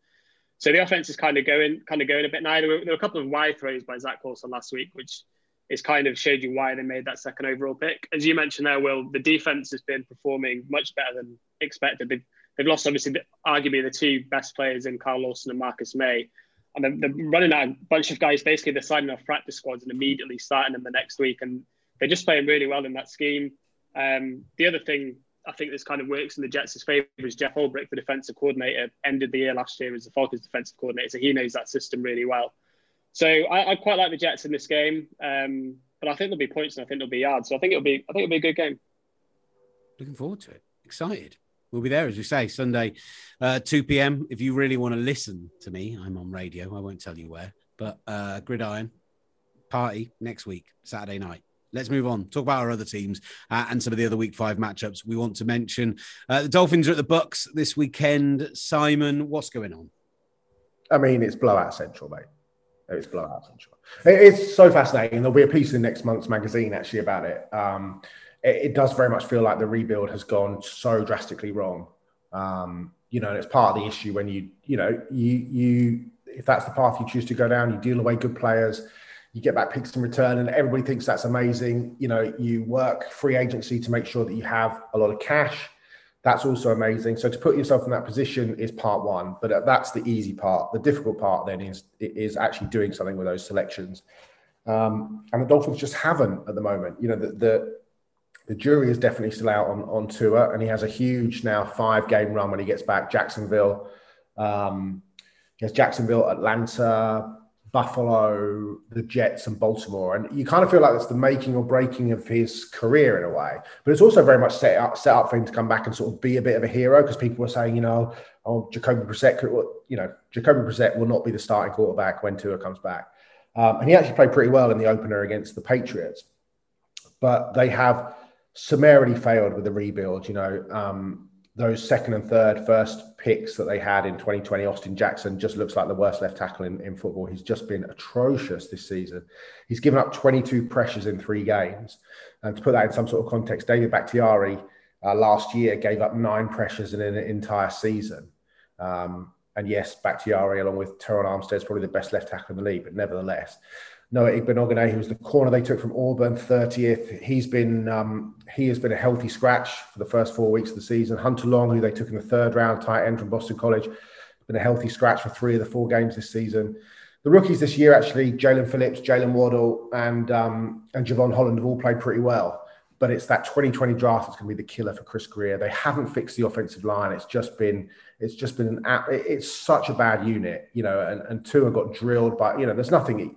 So the offense is kind of going, kind of going a bit now. There were, there were a couple of wide throws by Zach Wilson last week, which is kind of showed you why they made that second overall pick. As you mentioned there, Will, the defense has been performing much better than expected. They've, they've lost, obviously, arguably the two best players in Carl Lawson and Marcus Maye. And they're, they're running out a bunch of guys, basically, they're signing off practice squads and immediately starting them the next week. And they're just playing really well in that scheme. Um, the other thing I think this kind of works in the Jets' favour is Jeff Ulbrich, the defensive coordinator, ended the year last year as the Falcons defensive coordinator. So he knows that system really well. So I, I quite like the Jets in this game, um, but I think there'll be points and I think there'll be yards. So I think it'll be I think it'll be a good game. Looking forward to it. Excited. We'll be there, as you say, Sunday, uh, 2 p.m. If you really want to listen to me, I'm on radio. I won't tell you where, but uh, Gridiron party next week, Saturday night. Let's move on. Talk about our other teams uh, and some of the other Week Five matchups we want to mention. Uh, the Dolphins are at the Bucks this weekend. Simon, what's going on? I mean, it's blowout central, mate. It's blowout central. It's so fascinating. There'll be a piece in next month's magazine actually about it. Um, it, it, does very much feel like the rebuild has gone so drastically wrong. Um, you know, it's part of the issue when you, you know, you you if that's the path you choose to go down, you deal away good players, you get back picks in return, and everybody thinks that's amazing. You know, you work free agency to make sure that you have a lot of cash that's also amazing. So to put yourself in that position is part one, but that's the easy part. The difficult part then is is actually doing something with those selections. Um, and the Dolphins just haven't at the moment. You know, the, the the jury is definitely still out on on Tua, and he has a huge now five game run when he gets back. Jacksonville, um, he has Jacksonville, Atlanta, Buffalo, the Jets, and Baltimore. And you kind of feel like that's the making or breaking of his career in a way. But it's also very much set up, set up for him to come back and sort of be a bit of a hero because people were saying, you know, oh, Jacoby Brissett, could, you know, Jacoby Brissett will not be the starting quarterback when Tua comes back. Um, and he actually played pretty well in the opener against the Patriots. But they have summarily failed with the rebuild. You know, um, those second and third first picks that they had in 2020, Austin Jackson just looks like the worst left tackle in, in football. He's just been atrocious this season. He's given up 22 pressures in three games. And to put that in some sort of context, David Bakhtiari uh, last year gave up nine pressures in an entire season. Um, and yes, Bakhtiari, along with Terron Armstead, is probably the best left tackle in the league, but nevertheless. Noah Igbinoghene, who was the corner they took from Auburn, 30th. He's been um, he has been a healthy scratch for the first four weeks of the season. Hunter Long, who they took in the third round, tight end from Boston College, been a healthy scratch for three of the four games this season. The rookies this year, actually, Jaelan Phillips, Jaylen Waddle, and um, and Jevon Holland have all played pretty well. But it's that 2020 draft that's going to be the killer for Chris Grier. They haven't fixed the offensive line. It's just been it's just been an it's such a bad unit, you know. And and Tua got drilled by you know. There's nothing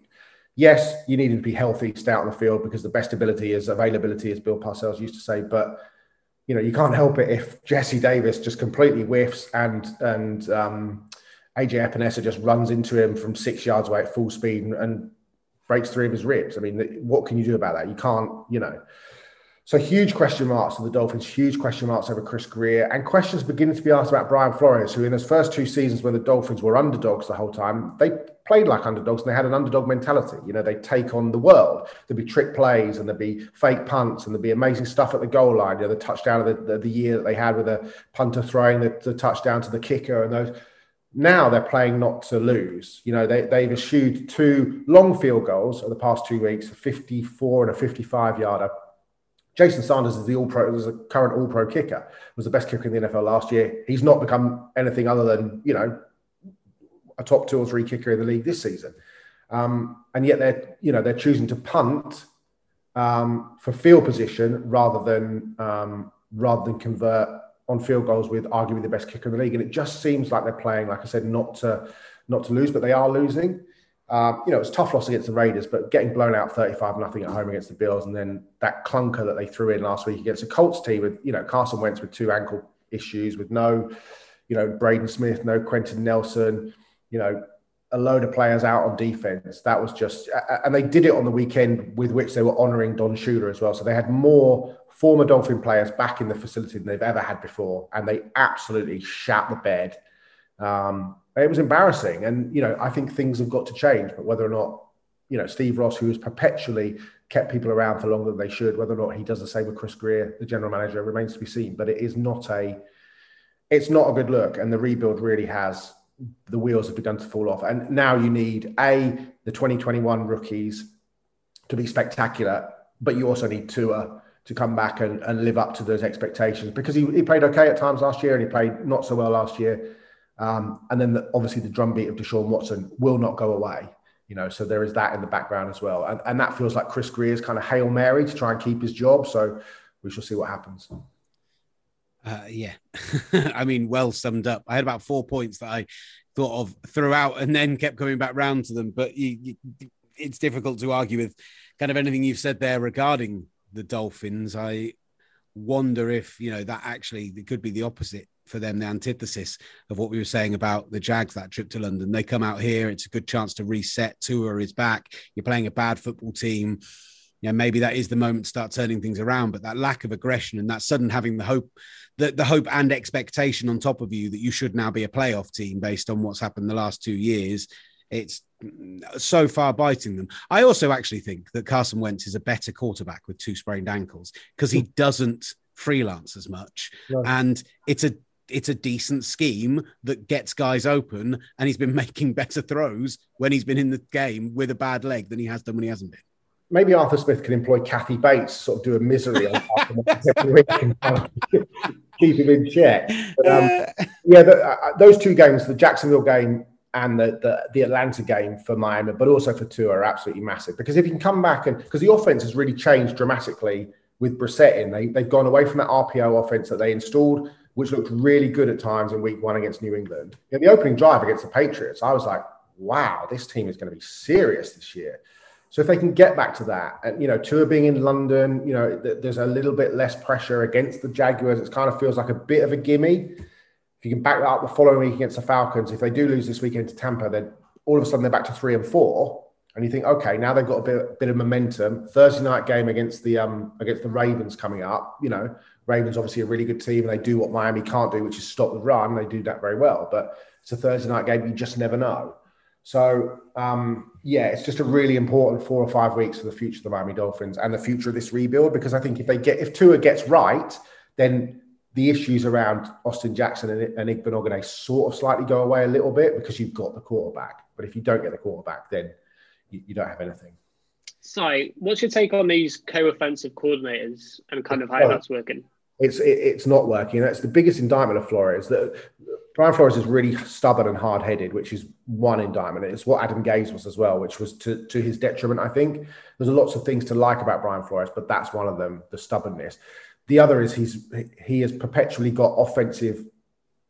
yes, you need to be healthy, stay out on the field because the best ability is availability, as Bill Parcells used to say. But you know, you can't help it if Jesse Davis just completely whiffs and and um, AJ Epenesa just runs into him from six yards away at full speed and, and breaks three of his ribs. I mean, what can you do about that? You can't, you know. So huge question marks for the Dolphins, huge question marks over Chris Grier, and questions beginning to be asked about Brian Flores, who in his first two seasons when the Dolphins were underdogs the whole time, they played like underdogs and they had an underdog mentality. You know, they take on the world. There'd be trick plays and there'd be fake punts and there'd be amazing stuff at the goal line. You know, the touchdown of the, the, the year that they had with a punter throwing the, the touchdown to the kicker and those now they're playing not to lose. You know, they, they've eschewed two long field goals of the past two weeks, a 54 and a 55 yarder. Jason Sanders is the all pro, is a current all pro kicker, was the best kicker in the NFL last year. He's not become anything other than, you know, a top two or three kicker in the league this season. Um, and yet they're, you know, they're choosing to punt um, for field position rather than um, rather than convert on field goals with arguably the best kicker in the league. And it just seems like they're playing, like I said, not to not to lose, but they are losing. Um, you know, it's tough loss against the Raiders, but getting blown out 35 nothing at home against the Bills, and then that clunker that they threw in last week against the Colts team with, you know, Carson Wentz with two ankle issues, with no, you know, Braden Smith, no Quenton Nelson, you know, a load of players out on defense. That was just, and they did it on the weekend with which they were honoring Don Shula as well. So they had more former Dolphin players back in the facility than they've ever had before, and they absolutely shat the bed. Um, it was embarrassing. And, you know, I think things have got to change, but whether or not, you know, Steve Ross, who has perpetually kept people around for longer than they should, whether or not he does the same with Chris Grier, the general manager, remains to be seen. But it is not a, it's not a good look. And the rebuild really has, the wheels have begun to fall off. And now you need A, the 2021 rookies to be spectacular, but you also need Tua to come back and, and live up to those expectations because he, he played okay at times last year and he played not so well last year. Um, and then the, obviously the drumbeat of Deshaun Watson will not go away. You know, so there is that in the background as well. And, and that feels like Chris Grier's kind of Hail Mary to try and keep his job. So we shall see what happens. Uh, yeah, I mean, well summed up. I had about four points that I thought of throughout, and then kept coming back round to them. But you, you, it's difficult to argue with kind of anything you've said there regarding the Dolphins. I wonder if you know that actually could be the opposite for them, the antithesis of what we were saying about the Jags that trip to London. They come out here, it's a good chance to reset. Tua is back. You're playing a bad football team you know, maybe that is the moment to start turning things around. But that lack of aggression and that sudden having the hope, the, the hope and expectation on top of you that you should now be a playoff team based on what's happened the last two years, it's so far biting them. I also actually think that Carson Wentz is a better quarterback with two sprained ankles because he hmm. doesn't freelance as much, and it's a it's a decent scheme that gets guys open, and he's been making better throws when he's been in the game with a bad leg than he has done when he hasn't been. Maybe Arthur Smith can employ Kathy Bates, sort of do a misery on every week and keep him in check. But, um, yeah, the, uh, uh, those two games, the Jacksonville game and the, the, the Atlanta game for Miami, but also for Tua, are absolutely massive. Because if you can come back and because the offense has really changed dramatically with Brissett in, they they've gone away from that RPO offense that they installed, which looked really good at times in Week One against New England. In the opening drive against the Patriots, I was like, wow, this team is going to be serious this year. So if they can get back to that, and you know, Tua being in London, you know, th- there's a little bit less pressure against the Jaguars. It kind of feels like a bit of a gimme. If you can back that up the following week against the Falcons, if they do lose this weekend to Tampa, then all of a sudden they're back to three and four, and you think, okay, now they've got a bit, bit of momentum. Thursday night game against the um, against the Ravens coming up. You know, Ravens obviously a really good team, and they do what Miami can't do, which is stop the run. They do that very well, but it's a Thursday night game. You just never know. So um, yeah, it's just a really important four or five weeks for the future of the Miami Dolphins and the future of this rebuild. Because I think if they get if Tua gets right, then the issues around Austin Jackson and, and Igbinoghene sort of slightly go away a little bit because you've got the quarterback. But if you don't get the quarterback, then you, you don't have anything. Si, what's your take on these co-offensive coordinators and kind of how well, that's working? It's it, it's not working. That's the biggest indictment of Flores. That Brian Flores is really stubborn and hard headed, which is one indictment. It's what Adam Gase was as well, which was to, to his detriment, I think. There's lots of things to like about Brian Flores, but that's one of them, the stubbornness. The other is he's he has perpetually got offensive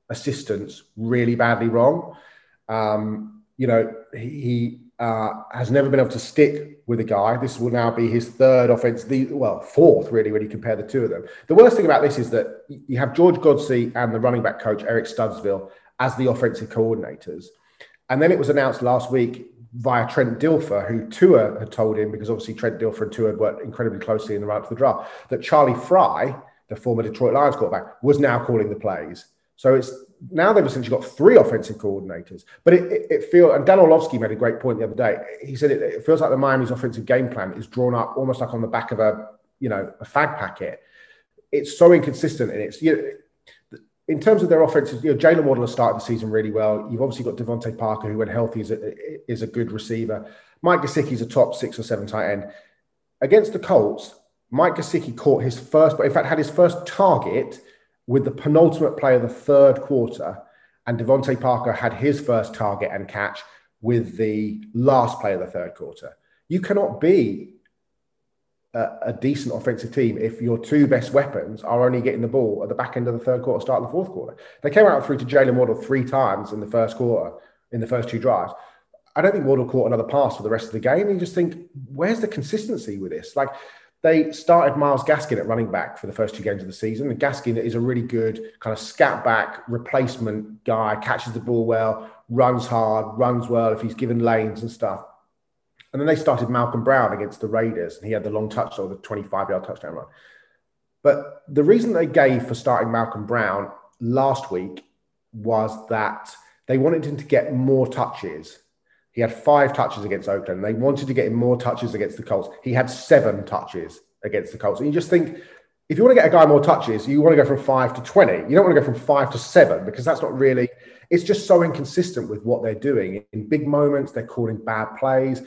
assistance really badly wrong. Um, you know, he, uh, has never been able to stick with a guy. This will now be his third offense, the well, fourth really, when you compare the two of them. The worst thing about this is that you have George Godsey and the running back coach Eric Studesville as the offensive coordinators, and then it was announced last week via Trent Dilfer, who Tua had told him because obviously Trent Dilfer and Tua had worked incredibly closely in the run up to the draft, that Charlie Frye, the former Detroit Lions quarterback, was now calling the plays. So it's now they've essentially got three offensive coordinators. But it, it, it feels, and Dan Orlovsky made a great point the other day. He said it, it, feels like the Miami's offensive game plan is drawn up almost like on the back of a, you know, a fag packet. It's so inconsistent, and it's you know, in terms of their offenses. You know, Jaylen Waddle has started the season really well. You've obviously got DeVante Parker, who, when healthy, is a, is a good receiver. Mike Gesicki's a top six or seven tight end. Against the Colts, Mike Gesicki caught his first, but in fact had his first target with the penultimate play of the third quarter, and DeVante Parker had his first target and catch with the last play of the third quarter. You cannot be a, a, decent offensive team if your two best weapons are only getting the ball at the back end of the third quarter, start of the fourth quarter. They came out through to Jaylen Waddle three times in the first quarter, in the first two drives. I don't think Waddle caught another pass for the rest of the game. You just think, where's the consistency with this? Like they started Myles Gaskin at running back for the first two games of the season. And Gaskin is a really good kind of scat back replacement guy, catches the ball well, runs hard, runs well if he's given lanes and stuff. And then they started Malcolm Brown against the Raiders, and he had the long touchdown, the 25 yard touchdown run. But the reason they gave for starting Malcolm Brown last week was that they wanted him to get more touches he had five touches against Oakland. They wanted to get him more touches against the Colts. He had seven touches against the Colts. And you just think, if you want to get a guy more touches, you want to go from five to 20. You don't want to go from five to seven because that's not really, it's just so inconsistent with what they're doing. In big moments, they're calling bad plays.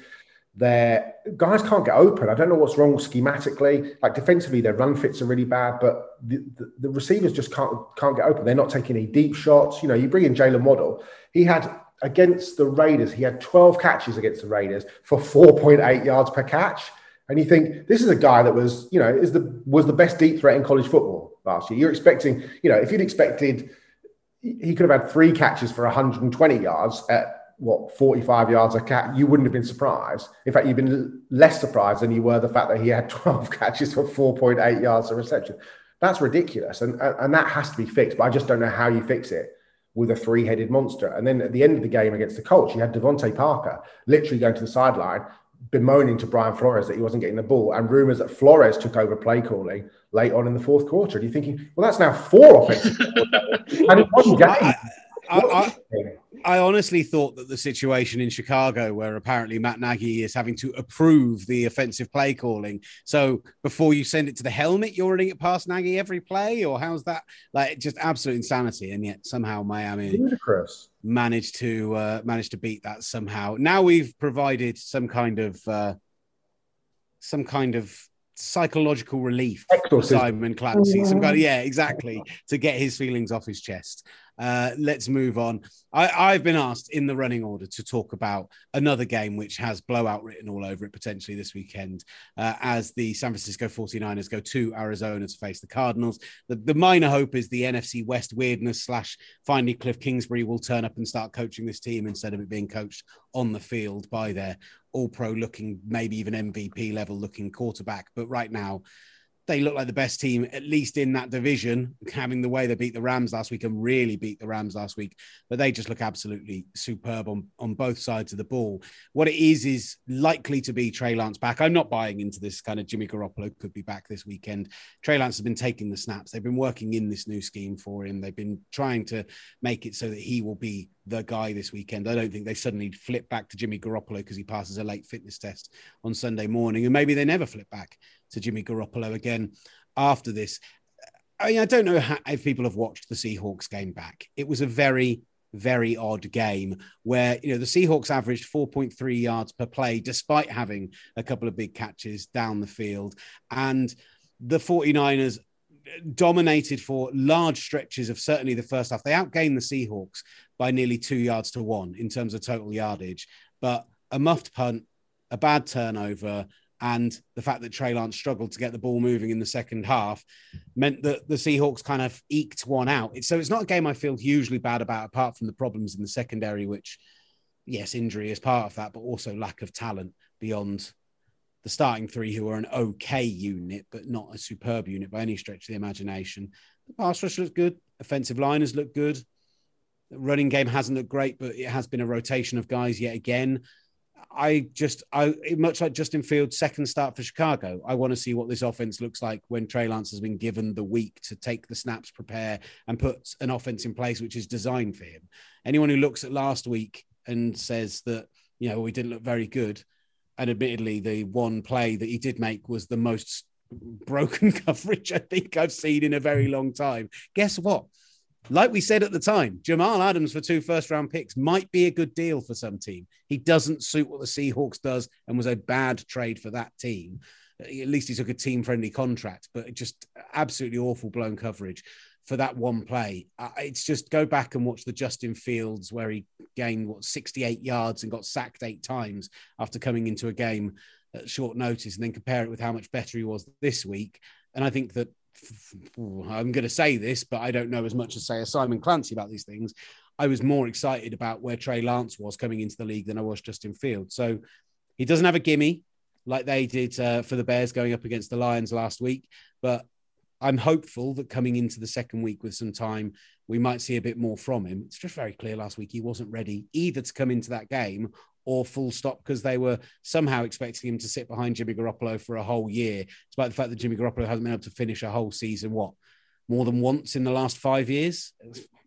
their guys can't get open. I don't know what's wrong schematically. Like defensively, their run fits are really bad, but the, the, the, receivers just can't can't get open. They're not taking any deep shots. You know, you bring in Jaylen Waddle. He had against the Raiders, he had 12 catches against the Raiders for 4.8 yards per catch. And you think this is a guy that was, you know, is the was the best deep threat in college football last year. You're expecting, you know, if you'd expected he could have had three catches for 120 yards at what 45 yards a catch, you wouldn't have been surprised. In fact, you've been less surprised than you were the fact that he had 12 catches for 4.8 yards a reception. That's ridiculous, and and that has to be fixed. But I just don't know how you fix it with a three-headed monster. And then at the end of the game against the Colts, you had DeVante Parker literally going to the sideline, bemoaning to Brian Flores that he wasn't getting the ball, and rumors that Flores took over play calling late on in the fourth quarter. And you're thinking, well, that's now four offensive. and in one game. I, I, I, honestly thought that the situation in Chicago, where apparently Matt Nagy is having to approve the offensive play calling, so before you send it to the helmet, you're running it past Nagy every play, or how's that? Like just absolute insanity, and yet somehow Miami Ludicrous. managed to uh, manage to beat that somehow. Now we've provided some kind of uh, some kind of psychological relief for Simon Clancy. Some kind of, yeah, exactly, to get his feelings off his chest. Uh, let's move on. I, have been asked in the running order to talk about another game which has blowout written all over it potentially this weekend uh, as the San Francisco 49ers go to Arizona to face the Cardinals. The, the minor hope is the NFC West weirdness slash finally Cliff Kingsbury will turn up and start coaching this team instead of it being coached on the field by their all pro looking, maybe even MVP level looking quarterback. But right now, they look like the best team, at least in that division, having the way they beat the Rams last week and really beat the Rams last week. But they just look absolutely superb on, on both sides of the ball. What it is, is likely to be Trey Lance back. I'm not buying into this kind of Jimmy Garoppolo could be back this weekend. Trey Lance has been taking the snaps. They've been working in this new scheme for him. They've been trying to make it so that he will be the guy this weekend. I don't think they suddenly flip back to Jimmy Garoppolo because he passes a late fitness test on Sunday morning. And maybe they never flip back to Jimmy Garoppolo again after this. I mean, I don't know how, if people have watched the Seahawks game back. It was a very, very odd game where, you know, the Seahawks averaged 4.3 yards per play despite having a couple of big catches down the field. And the 49ers dominated for large stretches of certainly the first half. They outgained the Seahawks by nearly two yards to one in terms of total yardage, but a muffed punt, a bad turnover, and the fact that Trey Lance struggled to get the ball moving in the second half meant that the Seahawks kind of eked one out. So it's not a game I feel hugely bad about, apart from the problems in the secondary, which, yes, injury is part of that, but also lack of talent beyond the starting three, who are an okay unit, but not a superb unit by any stretch of the imagination. The pass rush looks good. Offensive line has looked good. The running game hasn't looked great, but it has been a rotation of guys yet again. I just, I much like Justin Fields' second start for Chicago. I want to see what this offense looks like when Trey Lance has been given the week to take the snaps, prepare, and put an offense in place which is designed for him. Anyone who looks at last week and says that you know we didn't look very good, and admittedly the one play that he did make was the most broken coverage I think I've seen in a very long time. Guess what? Like we said at the time, Jamal Adams for two first round picks might be a good deal for some team. He doesn't suit what the Seahawks does and was a bad trade for that team. At least he took a team friendly contract, but just absolutely awful blown coverage for that one play. Uh, it's just go back and watch the Justin Fields where he gained what 68 yards and got sacked eight times after coming into a game at short notice, and then compare it with how much better he was this week. And I think that I'm going to say this, but I don't know as much as say a Simon Clancy about these things. I was more excited about where Trey Lance was coming into the league than I was Justin Field. So he doesn't have a gimme like they did uh, for the Bears going up against the Lions last week, but I'm hopeful that coming into the second week with some time, we might see a bit more from him. It's just very clear last week he wasn't ready either to come into that game or full stop because they were somehow expecting him to sit behind Jimmy Garoppolo for a whole year, despite the fact that Jimmy Garoppolo hasn't been able to finish a whole season, what, more than once in the last five years?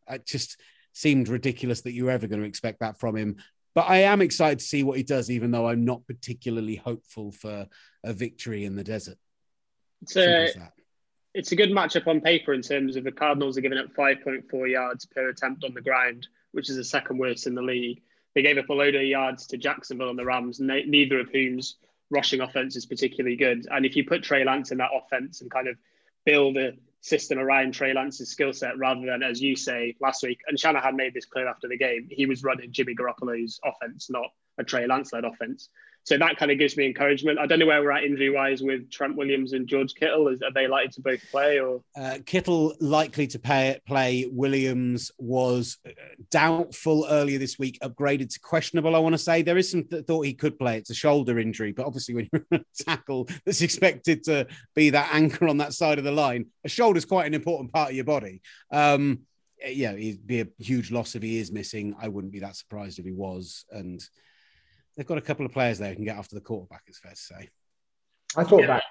It just seemed ridiculous that you were ever going to expect that from him. But I am excited to see what he does, even though I'm not particularly hopeful for a victory in the desert. It's a, it's a good matchup on paper in terms of the Cardinals are giving up 5.4 yards per attempt on the ground, which is the second worst in the league they gave up a load of yards to Jacksonville and the Rams, neither of whom's rushing offense is particularly good. And if you put Trey Lance in that offense and kind of build a system around Trey Lance's skill set rather than, as you say last week, and Shanahan made this clear after the game, he was running Jimmy Garoppolo's offense, not a Trey Lance led offense. So that kind of gives me encouragement. I don't know where we're at injury wise with Trent Williams and George Kittle. Is, are they likely to both play or? Uh, Kittle likely to pay, play. Williams was uh, doubtful earlier this week, upgraded to questionable. I want to say there is some th- thought he could play. It's a shoulder injury, but obviously when you're a tackle that's expected to be that anchor on that side of the line, a shoulder is quite an important part of your body. Um, yeah, it'd be a huge loss if he is missing. I wouldn't be that surprised if he was, and they've got a couple of players there who can get after the quarterback. It's fair to say. I thought yeah. that.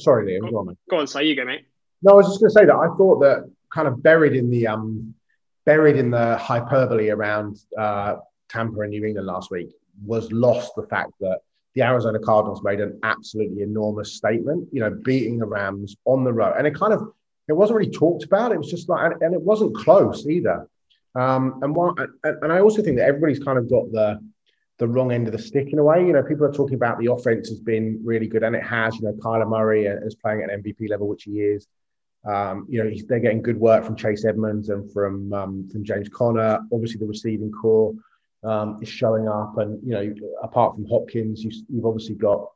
Sorry, Liam. Go on, go on. So you go, mate. No, I was just going to say that I thought that kind of buried in the um, buried in the hyperbole around uh, Tampa and New England last week was lost the fact that the Arizona Cardinals made an absolutely enormous statement. You know, beating the Rams on the road, and it kind of it wasn't really talked about. It was just like, and, and it wasn't close either. Um, and one, and, and I also think that everybody's kind of got the the wrong end of the stick in a way. You know, people are talking about the offense has been really good, and it has. You know, Kyler Murray is playing at an MVP level, which he is. Um, you know, they're getting good work from Chase Edmonds and from um, from James Conner. Obviously, the receiving corps um, is showing up, and you know, apart from Hopkins, you, have obviously got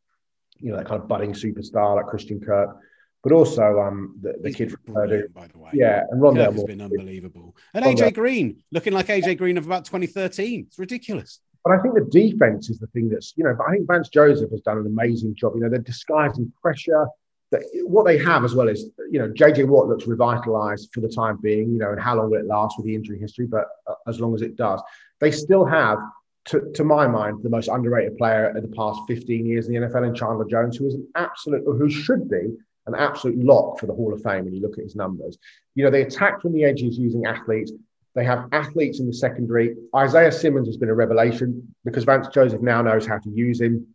you know that kind of budding superstar like Christian Kirk. But also um, the, the kid from Purdue, by the way. Yeah, and Rondale has been unbelievable. And AJ Green, looking like AJ Green of about 2013. It's ridiculous. But I think the defense is the thing that's, you know, I think Vance Joseph has done an amazing job. You know, they're disguising pressure. That what they have as well is, you know, JJ Watt looks revitalized for the time being, you know, and how long will it last with the injury history? But uh, as long as it does, they still have, to, to my mind, the most underrated player in the past 15 years in the NFL in Chandler Jones, who is an absolute, who should be an absolute lock for the Hall of Fame when you look at his numbers. You know, they attack from the edges using athletes. They have athletes in the secondary. Isaiah Simmons has been a revelation because Vance Joseph now knows how to use him.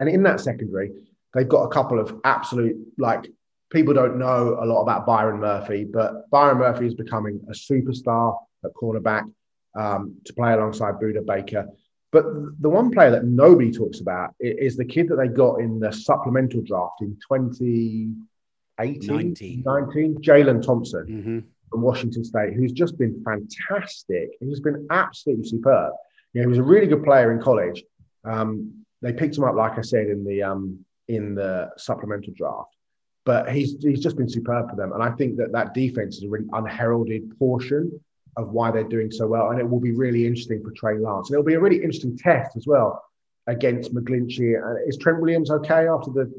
And in that secondary, they've got a couple of absolute, like, people don't know a lot about Byron Murphy, but Byron Murphy is becoming a superstar at cornerback um, to play alongside Budda Baker. But the one player that nobody talks about is the kid that they got in the supplemental draft in 2018, 19, 19 Jalen Thompson. Mm-hmm from Washington State, who's just been fantastic. He's been absolutely superb. You know, he was a really good player in college. Um, they picked him up, like I said, in the um, in the supplemental draft. But he's he's just been superb for them, and I think that that defense is a really unheralded portion of why they're doing so well. And it will be really interesting for Trey Lance, and it'll be a really interesting test as well against McGlinchey. Is Trent Williams okay after the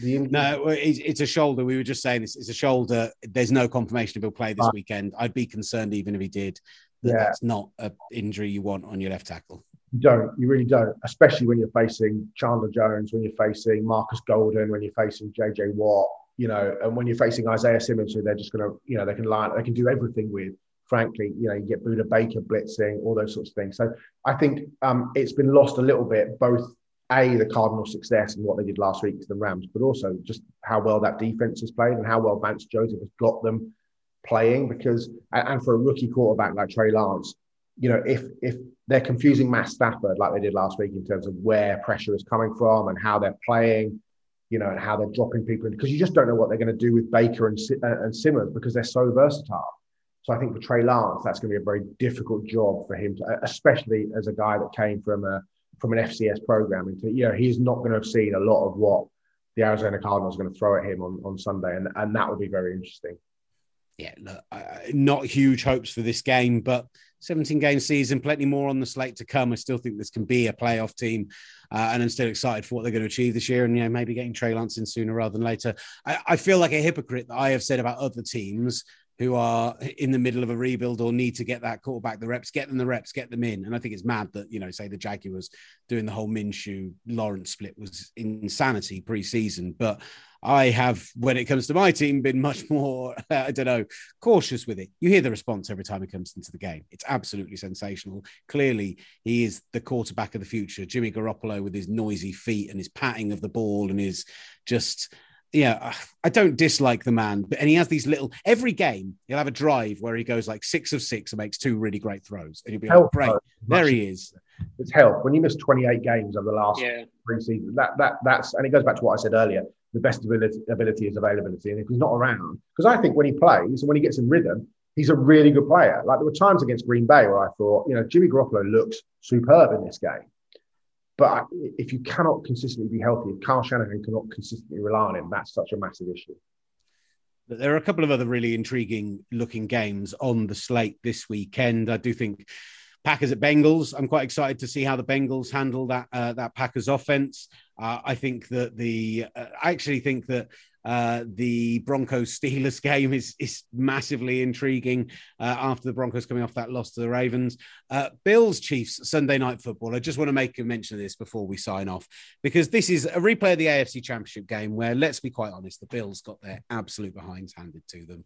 no, it's, it's, a shoulder. We were just saying this. It's a shoulder. There's no confirmation if he'll play this weekend. I'd be concerned even if he did. That yeah. That's not an injury you want on your left tackle. You don't. You really don't. Especially when you're facing Chandler Jones, when you're facing Marcus Golden, when you're facing JJ Watt, you know, and when you're facing Isaiah Simmons, who they're just going to, you know, they can line, they can do everything with. Frankly, you know, you get Budda Baker blitzing, all those sorts of things. So I think um, it's been lost a little bit, both a the Cardinal success and what they did last week to the Rams, but also just how well that defense has played and how well Vance Joseph has got them playing. Because and for a rookie quarterback like Trey Lance, you know, if if they're confusing Matt Stafford like they did last week in terms of where pressure is coming from and how they're playing, you know, and how they're dropping people because you just don't know what they're going to do with Baker and and Simmons because they're so versatile. So I think for Trey Lance, that's going to be a very difficult job for him to, especially as a guy that came from a from an FCS program into, you know, he's not going to have seen a lot of what the Arizona Cardinals are going to throw at him on, on Sunday. And, and that would be very interesting. Yeah, look, not huge hopes for this game, but 17 game season, plenty more on the slate to come. I still think this can be a playoff team, uh, and I'm still excited for what they're going to achieve this year. And you know, maybe getting Trey Lance in sooner rather than later. I, I feel like a hypocrite that I have said about other teams who are in the middle of a rebuild or need to get that quarterback the reps, get them the reps, get them in. And I think it's mad that, you know, say the Jaguars doing the whole Minshew Lawrence split was insanity preseason. But I have, when it comes to my team, been much more, I don't know, cautious with it. You hear the response every time he comes into the game. It's absolutely sensational. Clearly, he is the quarterback of the future. Jimmy Garoppolo with his noisy feet and his patting of the ball and his just yeah, I don't dislike the man, but and he has these little every game he'll have a drive where he goes like six of six and makes two really great throws, and he'll be like, great, there he is. It's help when you miss 28 games over the last yeah. three seasons. That that that's and it goes back to what I said earlier. The best ability, ability is availability, and if he's not around, because I think when he plays and when he gets in rhythm, he's a really good player. Like there were times against Green Bay where I thought, you know, Jimmy Garoppolo looks superb in this game. But if you cannot consistently be healthy, if Kyle Shanahan cannot consistently rely on him, that's such a massive issue. There are a couple of other really intriguing looking games on the slate this weekend. I do think Packers at Bengals. I'm quite excited to see how the Bengals handle that uh, that Packers offense. Uh, I think that the uh, I actually think that uh, the Broncos Steelers game is is massively intriguing uh, after the Broncos coming off that loss to the Ravens. Uh, Bills Chiefs Sunday night football. I just want to make a mention of this before we sign off because this is a replay of the AFC Championship game where, let's be quite honest, the Bills got their absolute behinds handed to them,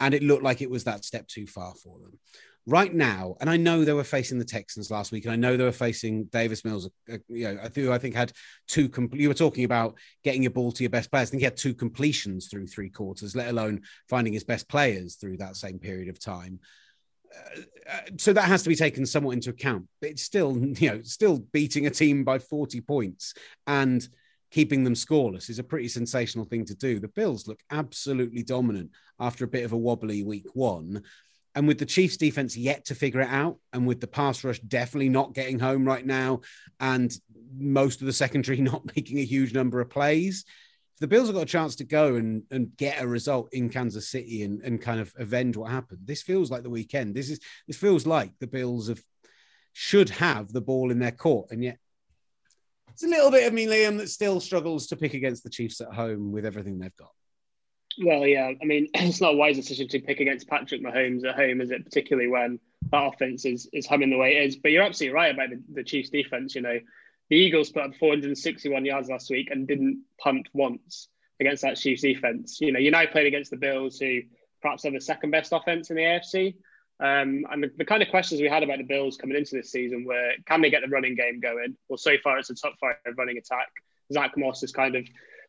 and it looked like it was that step too far for them right now, and I know they were facing the Texans last week, and I know they were facing Davis Mills. Uh, you know, who I think had two. You were talking about getting your ball to your best players. I think he had two completions through three quarters, let alone finding his best players through that same period of time. Uh, uh, so that has to be taken somewhat into account. But it's still, you know, still beating a team by forty points and keeping them scoreless is a pretty sensational thing to do. The Bills look absolutely dominant after a bit of a wobbly week one. And with the Chiefs defense yet to figure it out, and with the pass rush definitely not getting home right now, and most of the secondary not making a huge number of plays, the Bills have got a chance to go and, and get a result in Kansas City and, and kind of avenge what happened, this feels like the weekend. This is this feels like the Bills have should have the ball in their court, and yet it's a little bit of me, Liam, that still struggles to pick against the Chiefs at home with everything they've got. Well, yeah. I mean, it's not a wise decision to pick against Patrick Mahomes at home, is it? Particularly when that offense is, is humming the way it is. But you're absolutely right about the, the Chiefs' defense. You know, the Eagles put up 461 yards last week and didn't punt once against that Chiefs defense. You know, you now played against the Bills, who perhaps have the second best offense in the AFC. Um, and the, the, kind of questions we had about the Bills coming into this season were can they get the running game going? Well, so far it's a top five running attack. Zach Moss is kind of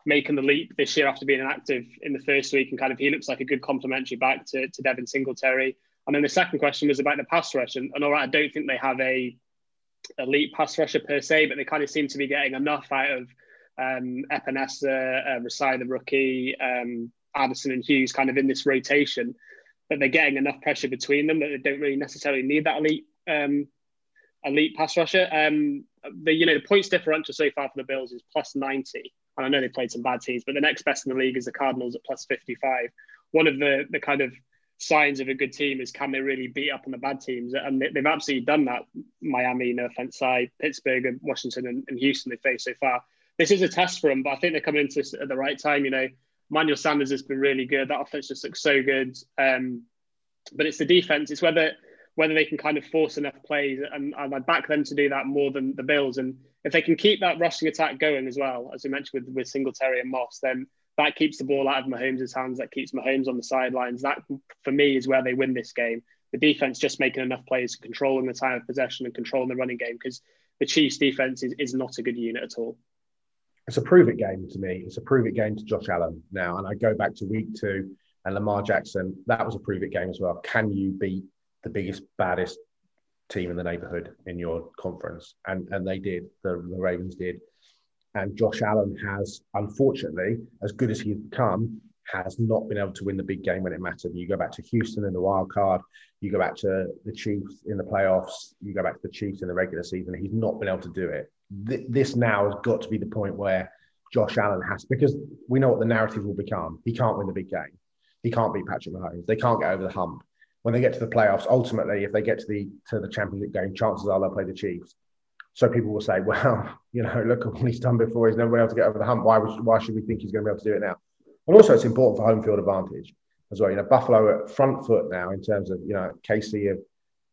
making the leap this year after being inactive in the first week, and kind of he looks like a good complementary back to, to Devin Singletary. And then the second question was about the pass rush, and, and all right, I don't think they have a elite pass rusher per se, but they kind of seem to be getting enough out of um, Epenesa, uh, Rasai the rookie, um, Addison and Hughes, kind of in this rotation that they're getting enough pressure between them that they don't really necessarily need that elite um, elite pass rusher. Um, the you know the points differential so far for the Bills is plus ninety, and I know they played some bad teams, but the next best in the league is the Cardinals at plus 55. One of the, the kind of signs of a good team is can they really beat up on the bad teams? And they, have absolutely done that. Miami, no offense, side, Pittsburgh, and Washington, and, and Houston they've faced so far. This is a test for them, but I think they're coming into this at the right time. You know, Manuel Sanders has been really good. That offense just looks so good. Um, but it's the defense. It's whether whether they can kind of force enough plays, and, and I back them to do that more than the Bills. And if they can keep that rushing attack going as well, as we mentioned with, with Singletary and Moss, then that keeps the ball out of Mahomes' hands. That keeps Mahomes on the sidelines. That, for me, is where they win this game. The defense just making enough plays, controlling the time of possession and controlling the running game because the Chiefs' defense is, is not a good unit at all. It's a prove it game to me. It's a prove it game to Josh Allen now. And I go back to week two and Lamar Jackson. That was a prove it game as well. Can you beat the biggest, baddest team in the neighborhood in your conference, and and they did. The, the Ravens did, and Josh Allen has, unfortunately, as good as he's become, has not been able to win the big game when it mattered. You go back to Houston in the wild card, you go back to the Chiefs in the playoffs, you go back to the Chiefs in the regular season. He's not been able to do it. This now has got to be the point where Josh Allen has, because we know what the narrative will become. He can't win the big game. He can't beat Patrick Mahomes. They can't get over the hump when they get to the playoffs, ultimately, if they get to the to the championship game, chances are they'll play the Chiefs. So people will say, well, you know, look at what he's done before. He's never been able to get over the hump. Why, why should we think he's going to be able to do it now? And also, it's important for home field advantage as well. You know, Buffalo at front foot now in terms of, you know, KC have,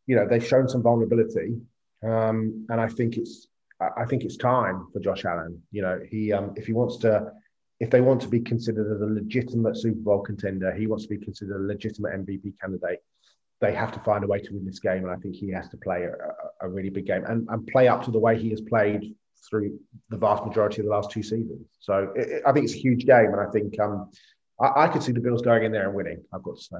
you know, they've shown some vulnerability. Um, and I think it's, I think it's time for Josh Allen. You know, he, um, if he wants to, if they want to be considered as a legitimate Super Bowl contender, he wants to be considered a legitimate MVP candidate they have to find a way to win this game. And I think he has to play a, a really big game and, and play up to the way he has played through the vast majority of the last two seasons. So it, it, I think it's a huge game, and I think um, I, I, could see the Bills going in there and winning. I've got to say.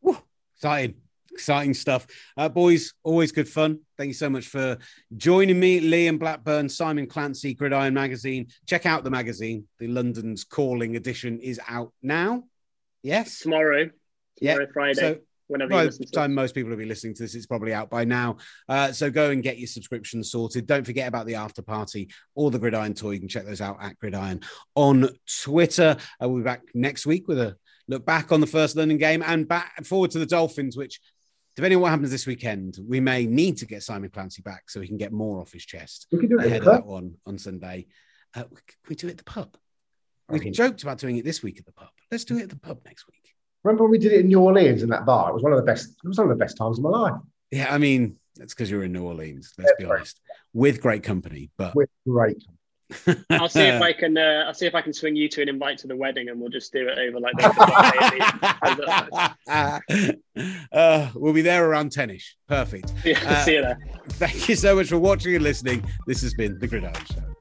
Woo, exciting, exciting stuff, uh, boys. Always good fun. Thank you so much for joining me, Liam Blackburn, Simon Clancy, Gridiron Magazine. Check out the magazine. The London's Calling edition is out now. Yes, tomorrow. Tomorrow, yeah. Friday. So, whenever by the time most people will be listening to this, it's probably out by now. Uh, so go and get your subscription sorted. Don't forget about the after party or the Gridiron tour. You can check those out at Gridiron on Twitter. Uh, we'll be back next week with a look back on the first London game and back forward to the Dolphins, which. Depending on what happens this weekend, we may need to get Simon Clancy back so he can get more off his chest we can do it ahead of that one on Sunday. Uh, can we do it at the pub? We joked about doing it this week at the pub. Let's do it at the pub next week. Remember when we did it in New Orleans in that bar? It was one of the best. It was one of the best times of my life. Yeah, I mean, that's because you're in New Orleans. Let's yeah, be honest, with great company, but with great. I'll see if I can. Uh, I'll see if I can swing you to an invite to the wedding, and we'll just do it over like. uh, we'll be there around tenish. Perfect. Yeah, uh, see you there. Thank you so much for watching and listening. This has been the Gridiron Show.